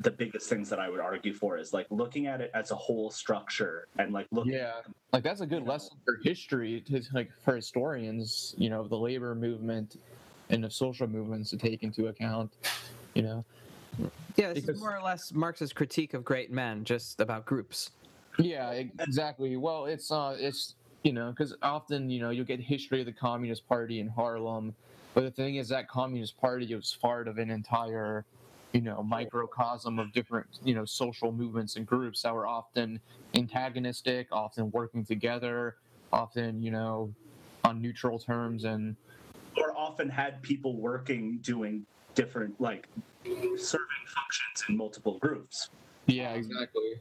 the biggest things that I would argue for is like looking at it as a whole structure and like looking Yeah, like that's a good lesson for history, to, like for historians, you know, the labor movement and the social movements to take into account. You know, Yeah, this Because- is more or less Marx's critique of great men, just about groups. Yeah, exactly. Well, it's uh, it's you know, because often you know you'll get history of the Communist Party in Harlem, but the thing is that Communist Party was part of an entire, you know, microcosm of different you know social movements and groups that were often antagonistic, often working together, often you know, on neutral terms, and or often had people working doing different like serving functions in multiple groups. yeah, exactly.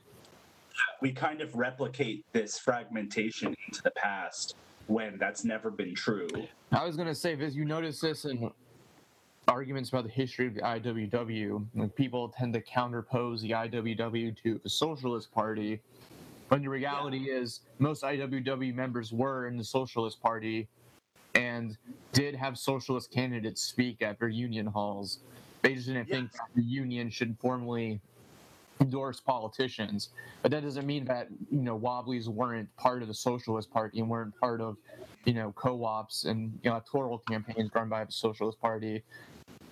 We kind of replicate this fragmentation into the past when that's never been true. I was gonna say this. You notice this in arguments about the history of the IWW. Like people tend to counterpose the IWW to the Socialist Party, when the reality is most IWW members were in the Socialist Party, and did have socialist candidates speak at their union halls. They just didn't think the union should formally endorse politicians. But that doesn't mean that you know Wobblies weren't part of the Socialist Party and weren't part of you know co-ops and you know, electoral campaigns run by the Socialist Party.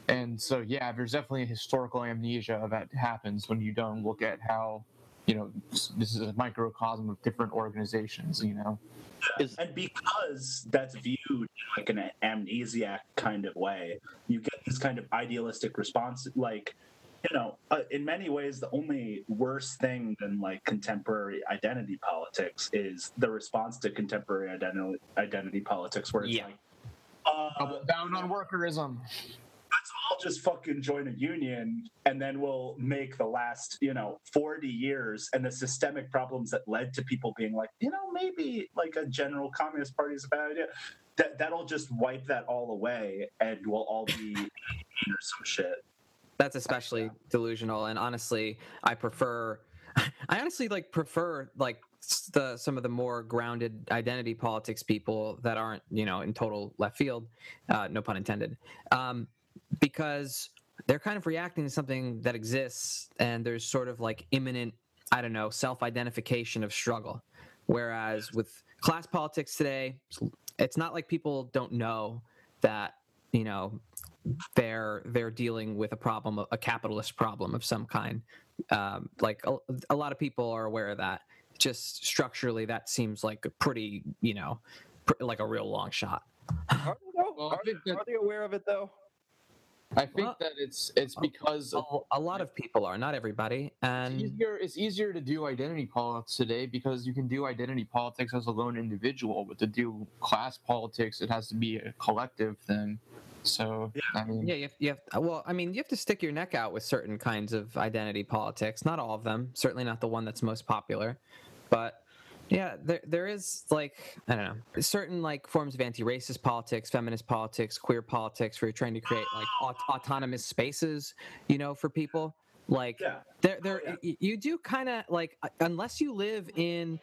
And so yeah, there's definitely a historical amnesia that happens when you don't look at how you know this is a microcosm of different organizations. You know. And because that's viewed in like an amnesiac kind of way, you get this kind of idealistic response. Like, you know, uh, in many ways, the only worse thing than like contemporary identity politics is the response to contemporary identity identity politics, where it's Yeah. like, uh, down on workerism. let's all just fucking join a union and then we'll make the last you know 40 years and the systemic problems that led to people being like you know maybe like a general communist party is a bad idea that that'll just wipe that all away and we'll all be or some shit That's especially delusional, and honestly, I prefer. I honestly like prefer like the some of the more grounded identity politics people that aren't you know in total left field, uh, no pun intended, um, because they're kind of reacting to something that exists, and there's sort of like immanent I don't know self identification of struggle. Whereas with class politics today, it's not like people don't know that you know they're they're dealing with a problem, a capitalist problem of some kind. Um, like a, a lot of people are aware of that. Just structurally, that seems like a pretty, you know, pr- like a real long shot. Are they, though? Well, I are, think they, that- are they aware of it though? I think Well- that it's it's because A, a lot of people are, not everybody, it's and easier it's easier to do identity politics today because you can do identity politics as a lone individual, but to do class politics, it has to be a collective thing. So I mean, Yeah, you have, you have. Well, I mean, you have to stick your neck out with certain kinds of identity politics. Not all of them. Certainly not the one that's most popular. But yeah, there there is like I don't know certain like forms of anti-racist politics, feminist politics, queer politics, where you're trying to create like aut- autonomous spaces, you know, for people. Like Yeah. there there yeah. you do kind of like uh, unless you live in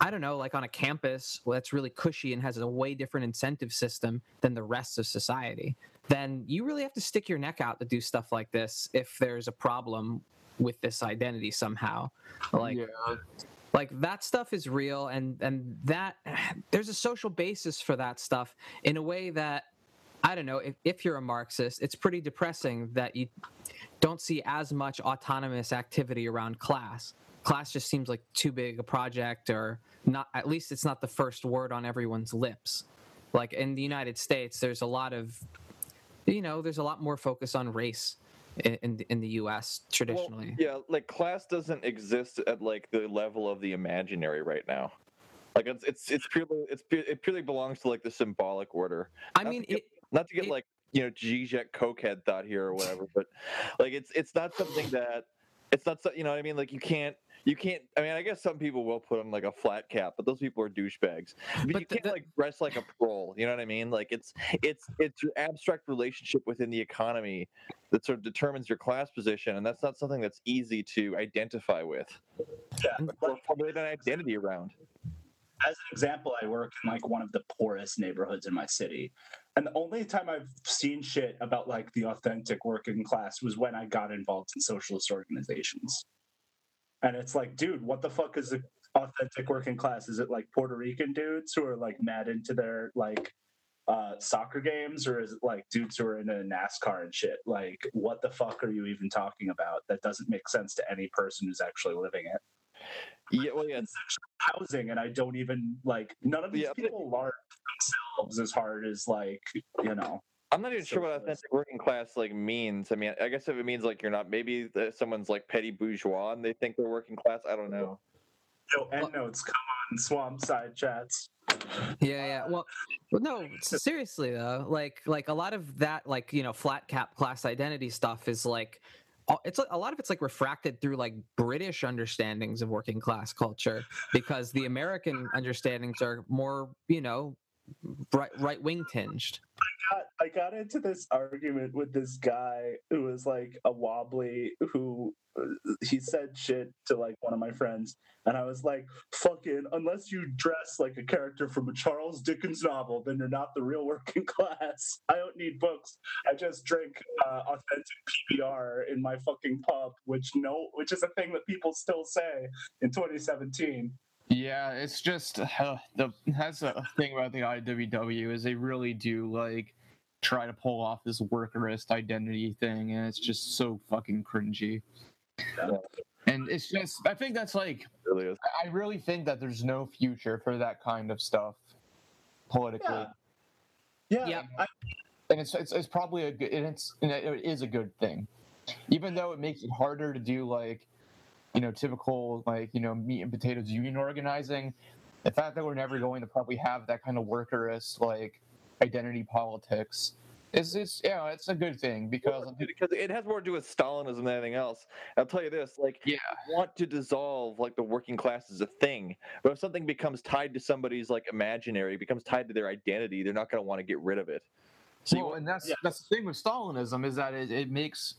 I don't know, like on a campus that's really cushy and has a way different incentive system than the rest of society, then you really have to stick your neck out to do stuff like this if there's a problem with this identity somehow. Like yeah, like that stuff is real and and that there's a social basis for that stuff in a way that I don't know, if, if you're a Marxist, it's pretty depressing that you don't see as much autonomous activity around class. Class just seems like too big a project, or not. At least it's not the first word on everyone's lips. Like in the United States, there's a lot of, you know, there's a lot more focus on race in in, the U.S. traditionally. Well, yeah, like class doesn't exist at like the level of the imaginary right now. Like it's it's it's purely it's it purely belongs to like the symbolic order. I not mean, to get- it, Not to get It- like you know Zizek cokehead thought here or whatever, but like it's it's not something that it's not so, you know what I mean. Like you can't you can't. I mean, I guess some people will put on like a flat cap, but those people are douchebags. But, But you the- can't the- like dress like a troll. You know what I mean? Like it's it's it's your abstract relationship within the economy that sort of determines your class position, and that's not something that's easy to identify with Yeah. or Like, formulate an identity around. as an example, I work in like one of the poorest neighborhoods in my city. And the only time I've seen shit about like the authentic working class was when I got involved in socialist organizations. And it's like, dude, what the fuck is the authentic working class? Is it like Puerto Rican dudes who are like mad into their like uh, soccer games, or is it like dudes who are into NASCAR and shit? Like, what the fuck are you even talking about? That doesn't make sense to any person who's actually living it Yeah, well, yeah, section housing and I don't even like none of these Yeah, people learn themselves as hard as like you know I'm not even sure what authentic working class like means. I mean, I guess if it means like you're not, maybe the- someone's like petty bourgeois and they think they're working class. I don't know. no end notes come on Swampside Chats Yeah, yeah. Uh, well, well, no. Seriously though, like like a lot of that, like you know, flat cap class identity stuff is like, it's like- a lot of it's like refracted through like British understandings of working class culture because the American understandings are more, you know, right right wing tinged. I got, I got into this argument with this guy who was like a wobbly who uh, he said shit to like one of my friends and I was like fucking unless you dress like a character from a Charles Dickens novel then you're not the real working class. I don't need books. I just drink uh, authentic PBR in my fucking pub which no which is a thing that people still say in 2017 Yeah, it's just uh, the that's a thing about the IWW is they really do like try to pull off this workerist identity thing, and it's just so fucking cringy. Yeah. And it's just, I think that's like, It really is. I really think that there's no future for that kind of stuff politically, yeah yeah, Yeah. I, and it's, it's it's probably a good, and it's and it is a good thing, even though it makes it harder to do like, you know, typical like you know meat and potatoes union organizing. The fact that we're never going to probably have that kind of workerist like identity politics is it's yeah it's a good thing because because it has more to do with Stalinism than anything else. I'll tell you this: like, yeah you want to dissolve like the working class as a thing, but if something becomes tied to somebody's like imaginary, becomes tied to their identity, they're not going to want to get rid of it. So well, want- and that's yeah. that's the thing with Stalinism is that it, it makes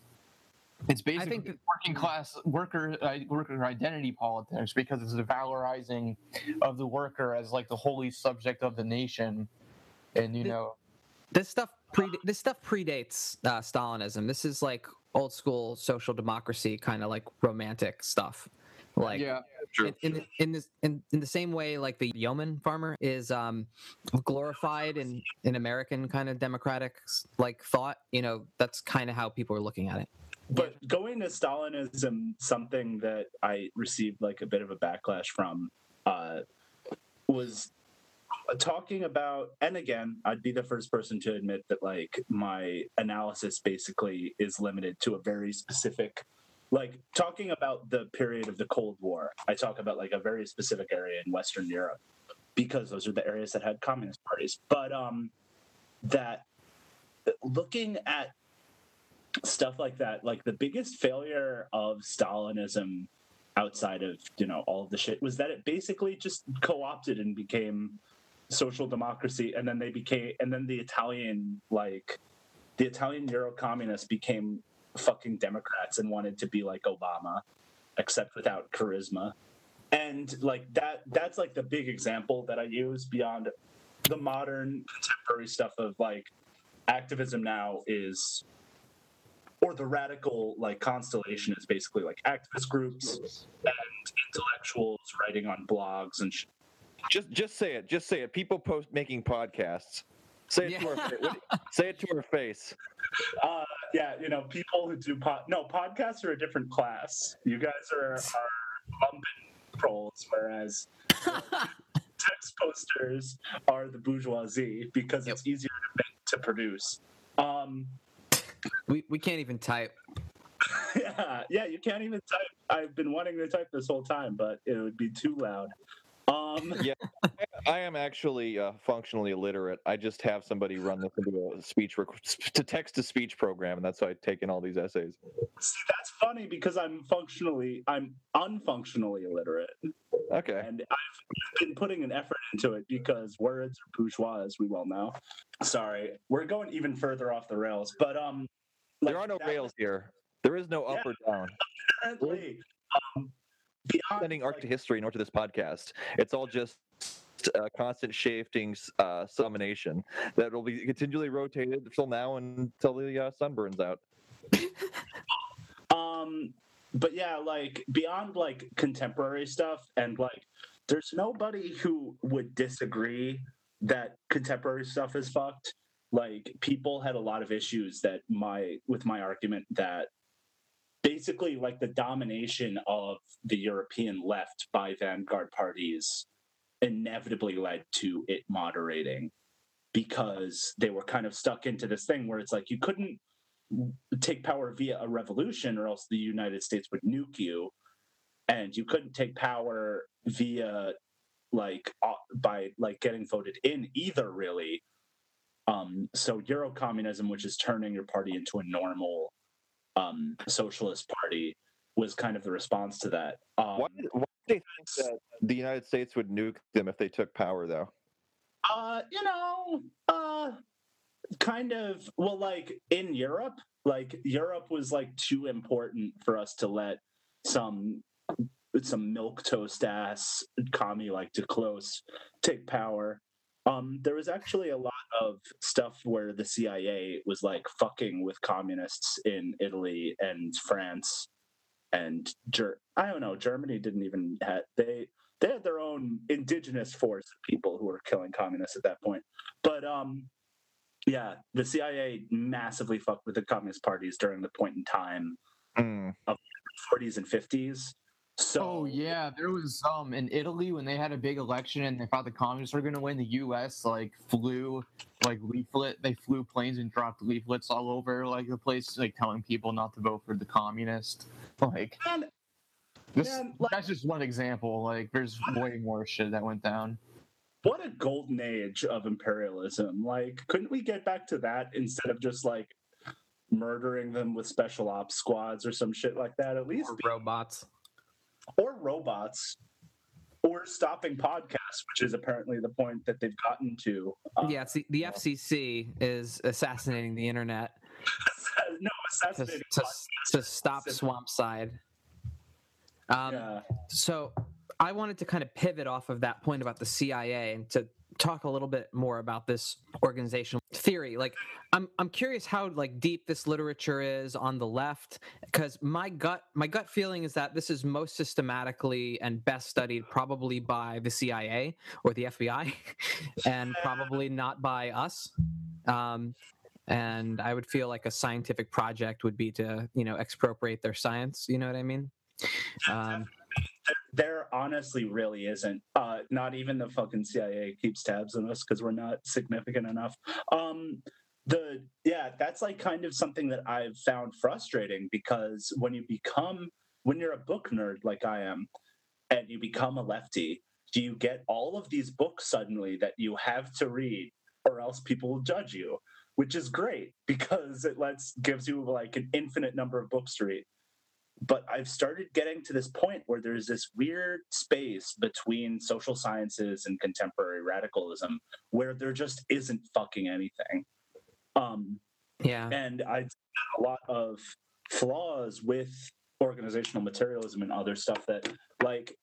it's basically think that- working class worker uh, worker identity politics because it's the valorizing of the worker as like the holy subject of the nation, and you The- know This stuff pre this stuff predates uh, Stalinism. This is like old school social democracy kind of like romantic stuff. Like yeah, True. in, in, the- in this in, in the same way like the yeoman farmer is um glorified in in american kind of democratic like thought you know that's kind of how people are looking at it But going to Stalinism, something that I received like a bit of a backlash from, uh, was talking about. And again, I'd be the first person to admit that like my analysis basically is limited to a very specific. Like talking about the period of the Cold War, I talk about like a very specific area in Western Europe because those are the areas that had communist parties. But um, that looking at stuff like that. Like the biggest failure of stalinism outside of you know all of the shit was that it basically just co-opted and became social democracy and then they became and then the italian like the italian euro communists became fucking democrats and wanted to be like obama except without charisma. And like that that's like the big example that i use beyond the modern contemporary stuff of like activism now is or the radical like constellation is basically like activist groups and intellectuals writing on blogs and sh- Just just say it. Just say it. People post making podcasts. Say it to her Yeah. fa- say it to our face. uh yeah you know people who do pod no podcasts are a different class you guys are are lumpen trolls whereas text posters are the bourgeoisie because it's easier to make to produce um we, we can't even type yeah, yeah, you can't even type. I've been wanting to type this whole time, but it would be too loud. Um, Yeah. I am actually uh, functionally illiterate. I just have somebody run this into a speech rec- to text to speech program, and that's why I take in all these essays. see, that's funny because I'm functionally, I'm unfunctionally illiterate, Okay. and I've been putting an effort into it because words are bourgeois, as we well know. Sorry, we're going even further off the rails, but um, like, there are no that- rails here. There is no up Yeah. or down. Apparently, um, beyond Sending art like, to history nor to this podcast. It's all just uh, constant shifting uh, summonation that will be continually rotated until now until the uh, sun burns out. um but yeah like beyond like contemporary stuff and like there's nobody who would disagree that contemporary stuff is fucked like people had a lot of issues that my with my argument that basically like the domination of the european left by vanguard parties inevitably led to it moderating because they were kind of stuck into this thing where it's like you couldn't take power via a revolution or else the United States would nuke you. And you couldn't take power via like uh, by like getting voted in either really. Um so euro communism which is turning your party into a normal um socialist party was kind of the response to that um Why, did- why did they think that the United States would nuke them if they took power, though? Uh, you know, uh, kind of. Well, like in Europe, like Europe was like too important for us to let some some milquetoast ass commie like to close take power. Um, there was actually a lot of stuff where the CIA was like fucking with communists in Italy and France and Ger- I don't know. Germany didn't even have they they had their own indigenous force of people who were killing communists at that point. But um, yeah, the CIA massively fucked with the communist parties during the point in time, Hmm. 40s and 50s. So Oh yeah, there was um in Italy when they had a big election and they thought the communists were gonna win. The U.S. like flew like leaflet. They flew planes and dropped leaflets all over like the place, like telling people not to vote for the communist. Like Man, this, man, like- that's just one example. Like there's way more shit that went down. what a golden age of imperialism! Like, couldn't we get back to that instead of just like murdering them with special ops squads or some shit like that? At least, or be- robots or robots, or stopping podcasts, which is apparently the point that they've gotten to. Uh, yeah it's the, the fcc is assassinating the internet no, assassinating to, podcasts. to stop Swampside. um, yeah. so i wanted to kind of pivot off of that point about the cia and to talk a little bit more about this organizational theory. Like, I'm I'm curious how like deep this literature is on the left, because my gut my gut feeling is that this is most systematically and best studied probably by the CIA or the FBI, and probably not by us. Um, and I would feel like a scientific project would be to you know expropriate their science. You know what I mean? Um, there honestly really isn't. Uh, not even the fucking CIA keeps tabs on us because we're not significant enough. Um, the yeah, that's like kind of something that I've found frustrating because when you become when you're a book nerd like I am, and you become a lefty, do you get all of these books suddenly that you have to read, or else people will judge you? Which is great because it lets gives you like an infinite number of books to read but I've started getting to this point where there's this weird space between social sciences and contemporary radicalism where there just isn't fucking anything. Um, yeah. And I a lot of flaws with organizational materialism and other stuff that, like,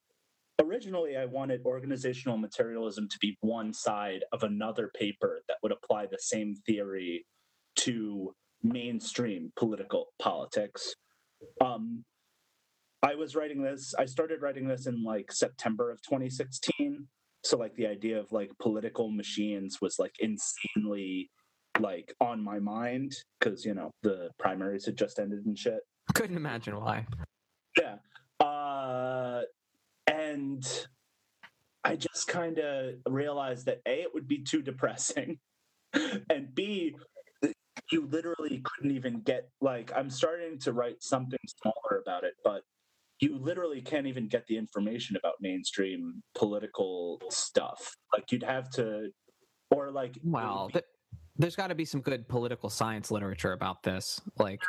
originally I wanted organizational materialism to be one side of another paper that would apply the same theory to mainstream political politics um, I was writing this, I started writing this in like September of 2016. So like the idea of like political machines was like insanely like on my mind because you know the primaries had just ended and shit. Couldn't imagine why. Yeah. Uh and I just kind of realized that A, it would be too depressing. and B, you literally couldn't even get like i'm starting to write something smaller about it but you literally can't even get the information about mainstream political stuff. Like you'd have to or like well th- there's got to be some good political science literature about this like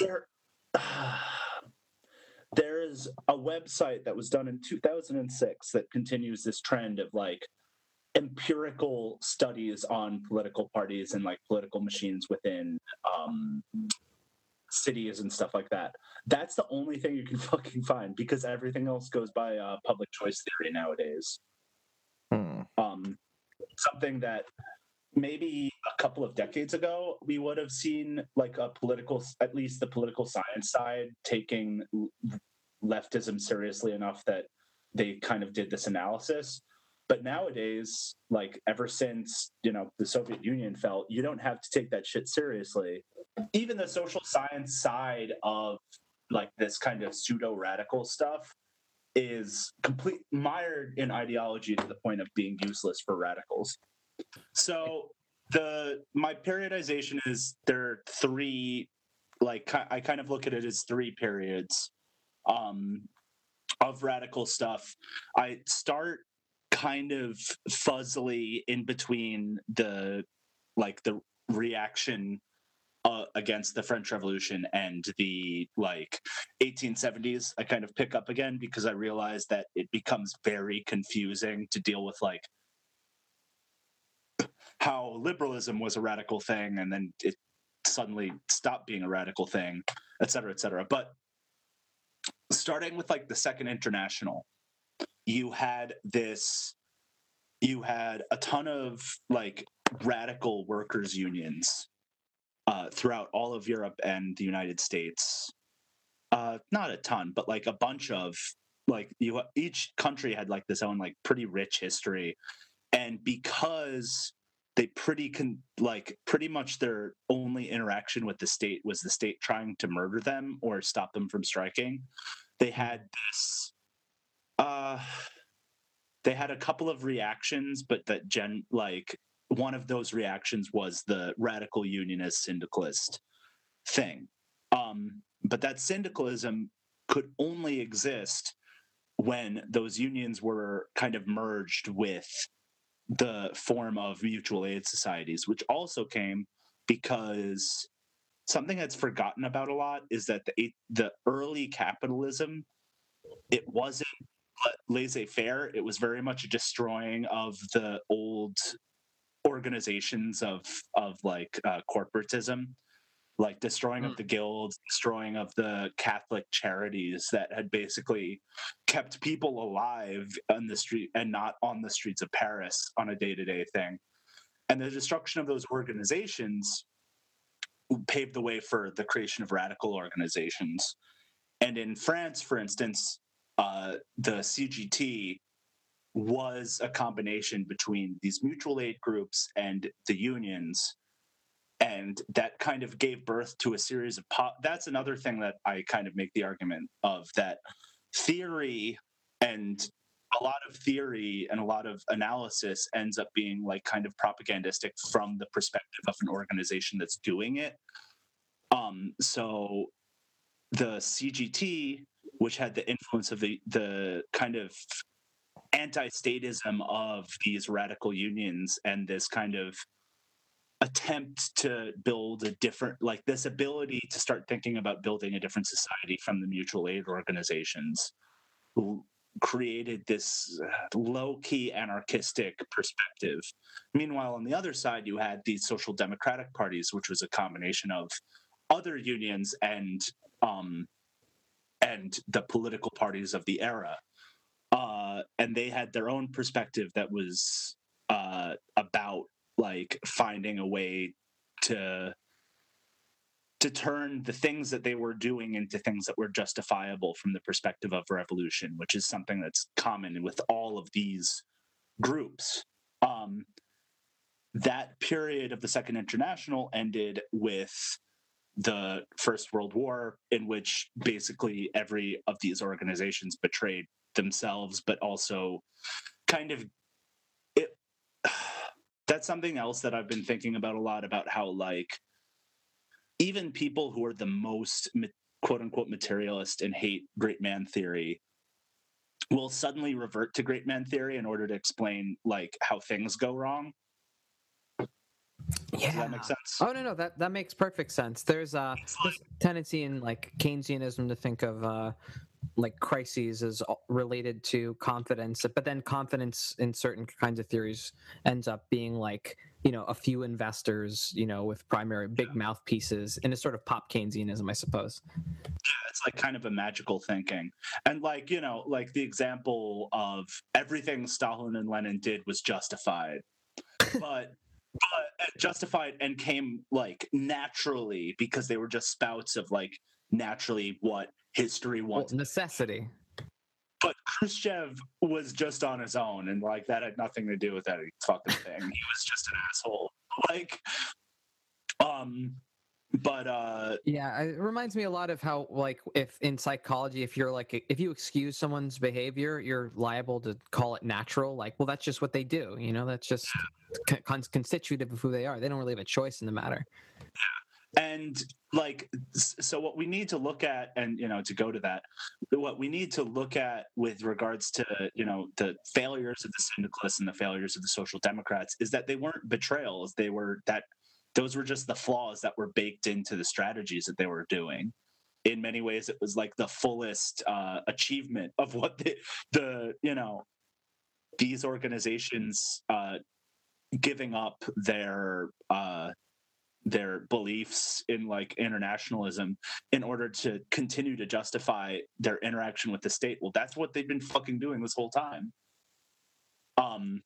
there uh, there's a website that was done in 2006 that continues this trend of like empirical studies on political parties and like political machines within um, cities and stuff like that. That's the only thing you can fucking find because everything else goes by uh, public choice theory nowadays. Hmm. Um, something that maybe a couple of decades ago we would have seen like a political, at least the political science side, taking leftism seriously enough that they kind of did this analysis but nowadays, like ever since, you know, the Soviet Union fell, you don't have to take that shit seriously. Even the social science side of like this kind of pseudo radical stuff is complete mired in ideology to the point of being useless for radicals. So the my periodization is there are three like I kind of look at it as three periods um of radical stuff. I start kind of fuzzily in between the like the reaction uh, against the French Revolution and the like 1870s, I kind of pick up again because I realize that it becomes very confusing to deal with like how liberalism was a radical thing and then it suddenly stopped being a radical thing, et cetera, et cetera. But starting with like the Second International, you had this you had a ton of like radical workers unions uh, throughout all of Europe and the United States. Uh, not a ton, but like a bunch of like you. Each country had like this own like pretty rich history, and because they pretty can like pretty much their only interaction with the state was the state trying to murder them or stop them from striking. They had this uh, they had a couple of reactions, but that gen like one of those reactions was the radical unionist syndicalist thing. Um, but that syndicalism could only exist when those unions were kind of merged with the form of mutual aid societies, which also came because something that's forgotten about a lot is that the the early capitalism it wasn't laissez-faire it was very much a destroying of the old organizations of of like uh, corporatism like destroying of the guilds, destroying of the Catholic charities that had basically kept people alive on the street and not on the streets of Paris on a day to day thing. And the destruction of those organizations paved the way for the creation of radical organizations. And in France, for instance, uh, the CGT was a combination between these mutual aid groups and the unions. And that kind of gave birth to a series of po- that's another thing that i kind of make the argument of that theory and a lot of theory and a lot of analysis ends up being like kind of propagandistic from the perspective of an organization that's doing it. Um so the cgt which had the influence of the the kind of anti-statism of these radical unions and this kind of attempt to build a different like this ability to start thinking about building a different society from the mutual aid organizations who created this uh, low-key anarchistic perspective. Meanwhile on the other side you had these social democratic parties which was a combination of other unions and um and the political parties of the era uh and they had their own perspective that was uh about like finding a way to to turn the things that they were doing into things that were justifiable from the perspective of revolution, which is something that's common with all of these groups. Um, that period of the Second International ended with the First World War, in which basically every of these organizations betrayed themselves, but also kind of it that's something else that I've been thinking about a lot about how like even people who are the most quote unquote materialist and hate great man theory will suddenly revert to great man theory in order to explain like how things go wrong. Yeah. Does that make sense? Oh no, no, that that makes perfect sense. There's a this tendency in like Keynesianism to think of uh, like crises as related to confidence, but then confidence in certain kinds of theories ends up being like you know a few investors, you know, with primary big mouthpieces in a sort of pop Keynesianism, I suppose. it's like kind of a magical thinking and like you know like the example of everything stalin and lenin did was justified but but uh, justified and came like naturally because they were just spouts of like naturally what history Well, necessity. but khrushchev was just on his own and like that had nothing to do with that fucking thing. He was just an asshole. Like um but uh Yeah, it reminds me a lot of how, like, if in psychology, if you're like, if you excuse someone's behavior, you're liable to call it natural. Like, well, that's just what they do. You know, that's just con- con- constitutive of who they are. They don't really have a choice in the matter. and like so what we need to look at and you know to go to that what we need to look at with regards to you know the failures of the syndicalists and the failures of the social democrats is that they weren't betrayals they were that those were just the flaws that were baked into the strategies that they were doing in many ways it was like the fullest uh, achievement of what the, the you know these organizations uh, giving up their uh, their beliefs in like internationalism in order to continue to justify their interaction with the state. Well, that's what they've been fucking doing this whole time. Um,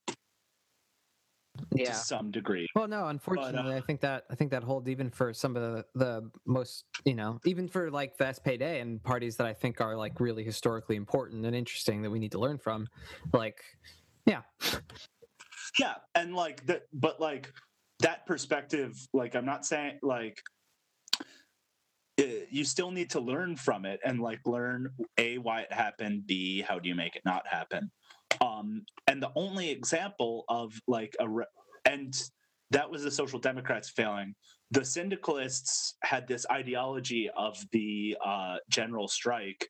to some degree. Well, no, unfortunately, I think that I think that holds even for some of the the most, you know, even for like the SPD and parties that I think are like really historically important and interesting that we need to learn from. Like, yeah, Yeah, and like that, but like that perspective. Like, I'm not saying like eh, you still need to learn from it and like learn a why it happened, b how do you make it not happen. Um, and the only example of like a re- and that was the social democrats failing. The syndicalists had this ideology of the uh, general strike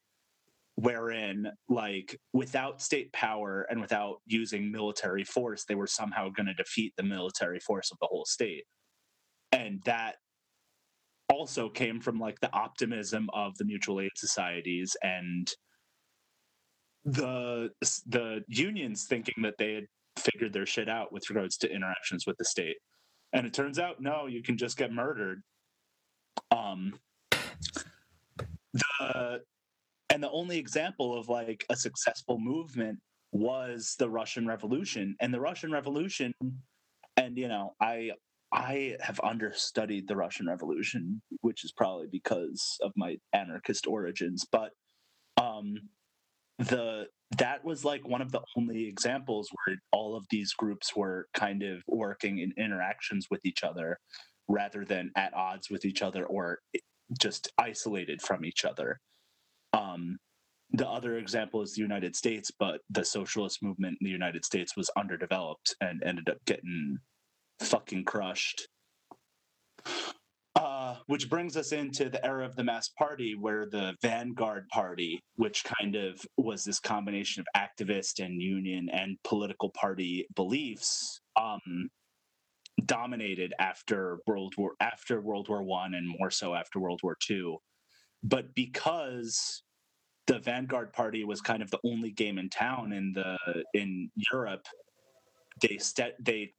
wherein like without state power and without using military force they were somehow going to defeat the military force of the whole state. And that also came from like the optimism of the mutual aid societies and the the unions thinking that they had figured their shit out with regards to interactions with the state. And it turns out no you can just get murdered. Um, the and the only example of like a successful movement was the Russian Revolution, and the Russian Revolution, and you know, I I have understudied the Russian Revolution, which is probably because of my anarchist origins, but um, the that was like one of the only examples where all of these groups were kind of working in interactions with each other rather than at odds with each other or just isolated from each other. Um, the other example is the United States, but the socialist movement in the United States was underdeveloped and ended up getting fucking crushed. Which brings us into the era of the mass party, where the vanguard party, which kind of was this combination of activist and union and political party beliefs, um, dominated after World War after World War One and more so after World War Two. But because the vanguard party was kind of the only game in town in the in Europe, they st- they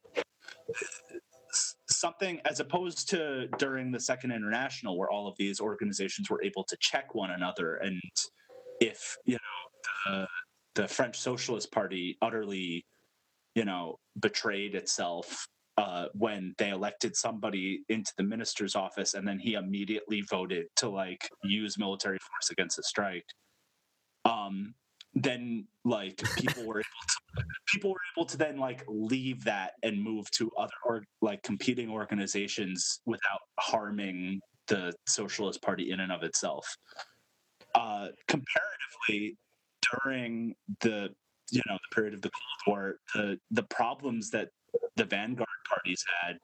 something as opposed to during the second international where all of these organizations were able to check one another and if you know the, the french socialist party utterly you know betrayed itself uh, when they elected somebody into the minister's office and then he immediately voted to like use military force against the strike. Um then like people were able to people were able to then like leave that and move to other or like competing organizations without harming the socialist party in and of itself. Uh comparatively during the you know the period of the cold war the the problems that the vanguard parties had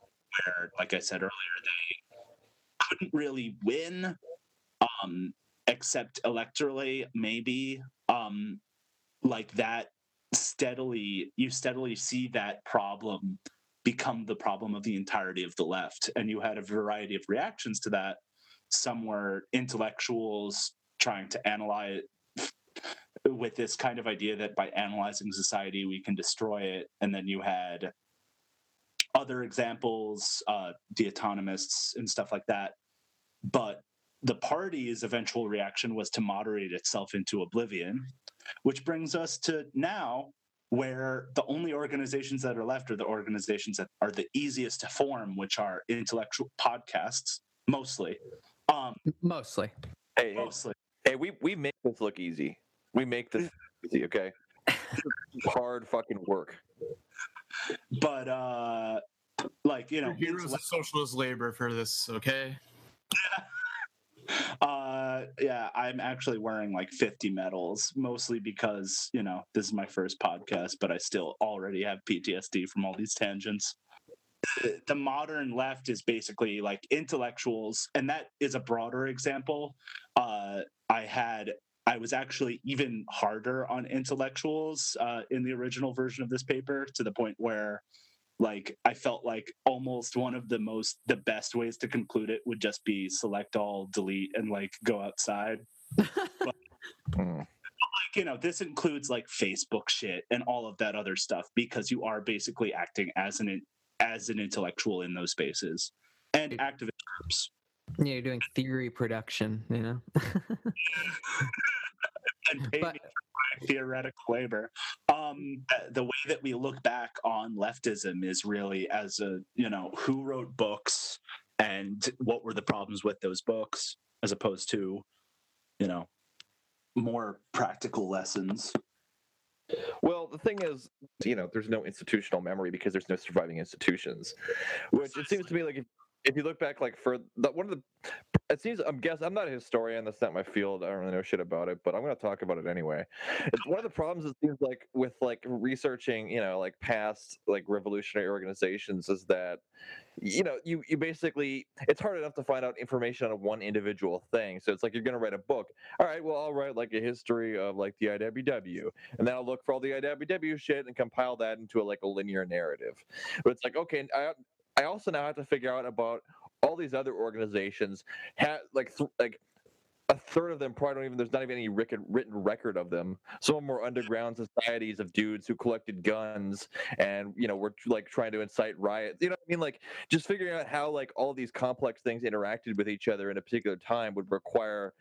where like i said earlier they couldn't really win um except electorally maybe um like that steadily you steadily see that problem become the problem of the entirety of the left. And you had a variety of reactions to that. Some were intellectuals trying to analyze with this kind of idea that by analyzing society we can destroy it. And then you had other examples uh, the autonomists and stuff like that. But the party's eventual reaction was to moderate itself into oblivion which brings us to now where the only organizations that are left are the organizations that are the easiest to form which are intellectual podcasts mostly um Mostly. Hey, hey, mostly hey, we we make this look easy. We make this easy, okay? Hard fucking work. but uh like you know Your heroes of socialist labor for this, okay? uh yeah i'm actually wearing like 50 medals mostly because you know this is my first podcast but i still already have ptsd from all these tangents. The- modern left is basically like intellectuals and that is a broader example. Uh i had i was actually even harder on intellectuals uh, in the original version of this paper to the point where like i felt like almost one of the most the best ways to conclude it would just be select all delete and like go outside. Mm. like you know this includes like facebook shit and all of that other stuff because you are basically acting as an as an intellectual in those spaces and activist groups Yeah, you're doing theory production, you know? and pay but me for my theoretical labor um the way that we look back on leftism is really as a you know who wrote books and what were the problems with those books as opposed to you know more practical lessons Well, the thing is, you know, there's no institutional memory because there's no surviving institutions. Which it seems to me like if, if you look back, like for the, one of the, it seems I'm guess I'm not a historian. That's not my field. I don't really know shit about it, but I'm going to talk about it anyway. It's one of the problems. It seems like with like researching, you know, like past like revolutionary organizations is that you know you you basically it's hard enough to find out information on one individual thing so it's like you're going to write a book all right well i'll write like a history of like the iww and then i'll look for all the iww shit and compile that into a, like a linear narrative but it's like okay i i also now have to figure out about all these other organizations have like th- like a third of them probably don't even. There's not even any written written record of them. Some of them were underground societies of dudes who collected guns and you know were like trying to incite riots. You know what I mean? Like just figuring out how like all these complex things interacted with each other in a particular time would require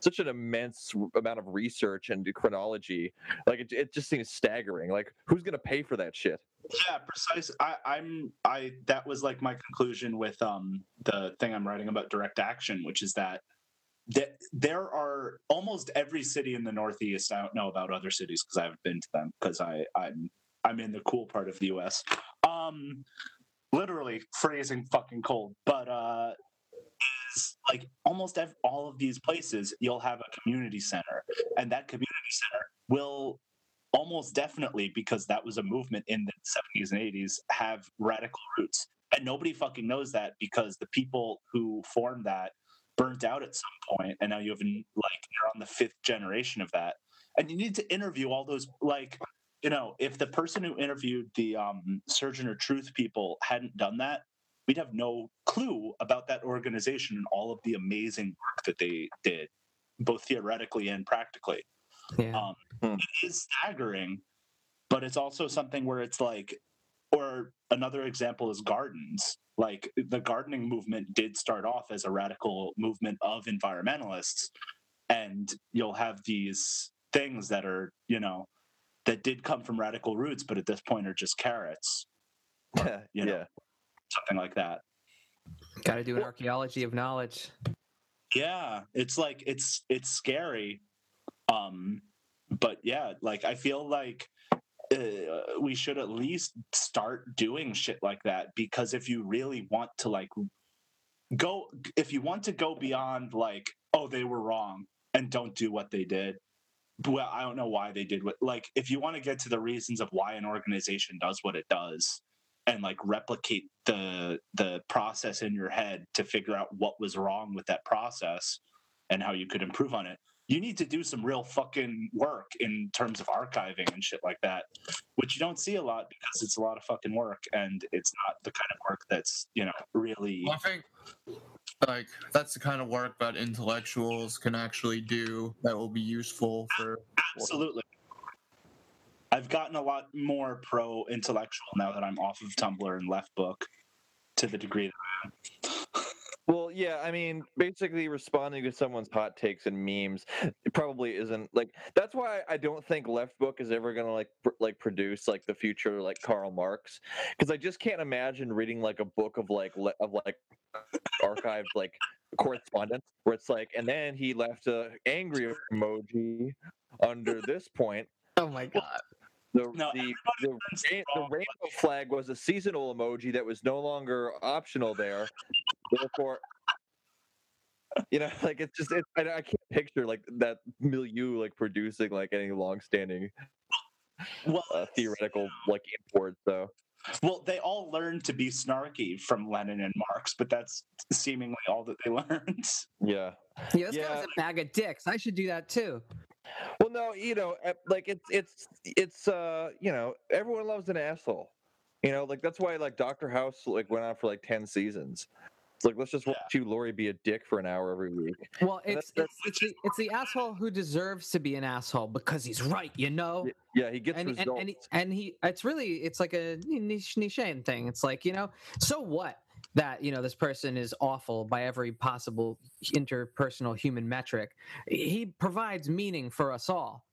such an immense amount of research and chronology. Like it, it just seems staggering. Like who's gonna pay for that shit? yeah precise I, i'm i that was like my conclusion with um the thing i'm writing about direct action which is that that there are almost every city in the northeast i don't know about other cities because i haven't been to them because i i'm i'm in the cool part of the us um literally freezing fucking cold but uh like almost ev- all of these places you'll have a community center and that community center will almost definitely because that was a movement in the 70s and 80s have radical roots. And nobody fucking knows that because the people who formed that burnt out at some point and now you have like you're on the fifth generation of that. And you need to interview all those like you know if the person who interviewed the um, Sojourner Truth people hadn't done that we'd have no clue about that organization and all of the amazing work that they did both theoretically and practically Yeah. um, Hmm. it is staggering, but it's also something where it's like, or another example is gardens. Like the gardening movement did start off as a radical movement of environmentalists, and you'll have these things that are, you know, that did come from radical roots, but at this point are just carrots, you know. Yeah. something like that. Got to do an archaeology of knowledge. yeah it's like it's it's scary um but yeah like i feel like uh, we should at least start doing shit like that because if you really want to like go if you want to go beyond like oh they were wrong and don't do what they did well i don't know why they did what like if you want to get to the reasons of why an organization does what it does and like replicate the the process in your head to figure out what was wrong with that process and how you could improve on it. You need to do some real fucking work in terms of archiving and shit like that which you don't see a lot because it's a lot of fucking work and it's not the kind of work that's you know really Well, I think like that's the kind of work that intellectuals can actually do that will be useful for absolutely i've gotten a lot more pro intellectual now that i'm off of tumblr and left book to the degree that Well, yeah, I mean, basically responding to someone's hot takes and memes it probably isn't like that's why I don't think Left Book is ever gonna like pr- like produce like the future like Karl Marx because I just can't imagine reading like a book of like le- of like archived like correspondence where it's like and then he left a angry emoji under this point Oh my god. The No, the, everybody the, the the rainbow flag was a seasonal emoji that was no longer optional there. Therefore, you know, like it's just it, I, I can't picture like that milieu like producing like any long-standing well uh, theoretical like import. though. well they all learned to be snarky from lenin and marx but that's seemingly all that they learned yeah. Yeah, this guy Yeah. was a bag of dicks. I should do that too. Well, no, you know, uh, like it's it's it's uh you know everyone loves an asshole. You know, like that's why like Doctor House like went on for like ten seasons. It's like let's just watch Hugh Laurie, be a dick for an hour every week. Well, it's that's- it's it's the, it's the asshole who deserves to be an asshole because he's right, you know. Y- Yeah, he gets And, and, results. and, he, and he it's really it's like a niche niche thing. It's like you know, so what that you know this person is awful by every possible interpersonal human metric. He provides meaning for us all.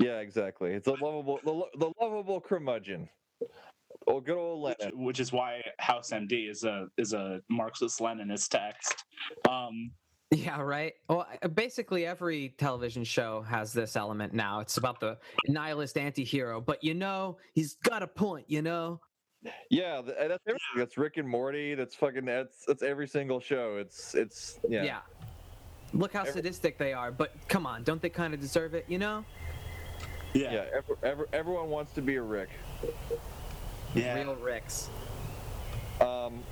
Yeah, exactly. It's a lovable, the, the lovable curmudgeon. Oh, good old which, Lenin. which is why house md is a is a marxist leninist text um Yeah, right. Well, basically every television show has this element now. It's about the nihilist anti-hero, but you know, he's got a point, you know? Yeah, that's everything. That's Rick and Morty. That's fucking. That's that's every single show. It's it's yeah. Yeah. Look how Every- sadistic they are, but come on, don't they kind of deserve it, you know? yeah Yeah, ever, ever, everyone wants to be a Rick. yeah, Real Ricks. Um,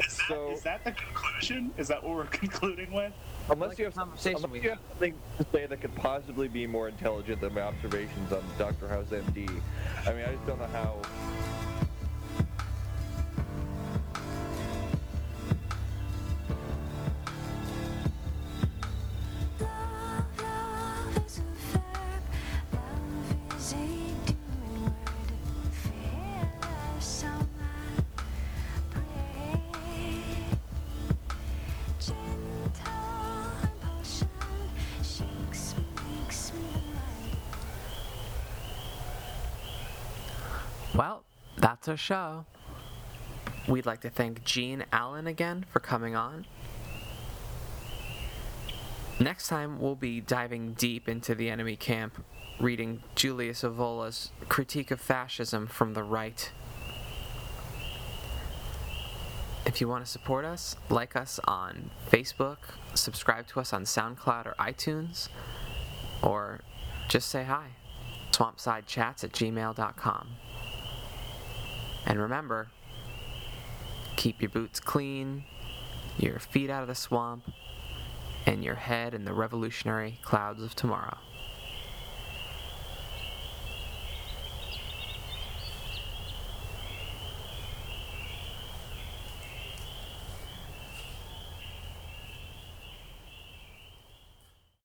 Is, that, so is that the conclusion is that what we're concluding with unless like you have some, conversation unless you have something to say that could possibly be more intelligent than my observations on Doctor House MD, I mean, I just don't know how. Our show. We'd like to thank Gene Allen again for coming on. Next time, we'll be diving deep into the enemy camp, reading Julius Evola's Critique of Fascism from the Right. If you want to support us, like us on Facebook, subscribe to us on SoundCloud or iTunes, or just say hi. Swampsidechats at gmail.com. And remember, keep your boots clean, your feet out of the swamp, and your head in the revolutionary clouds of tomorrow.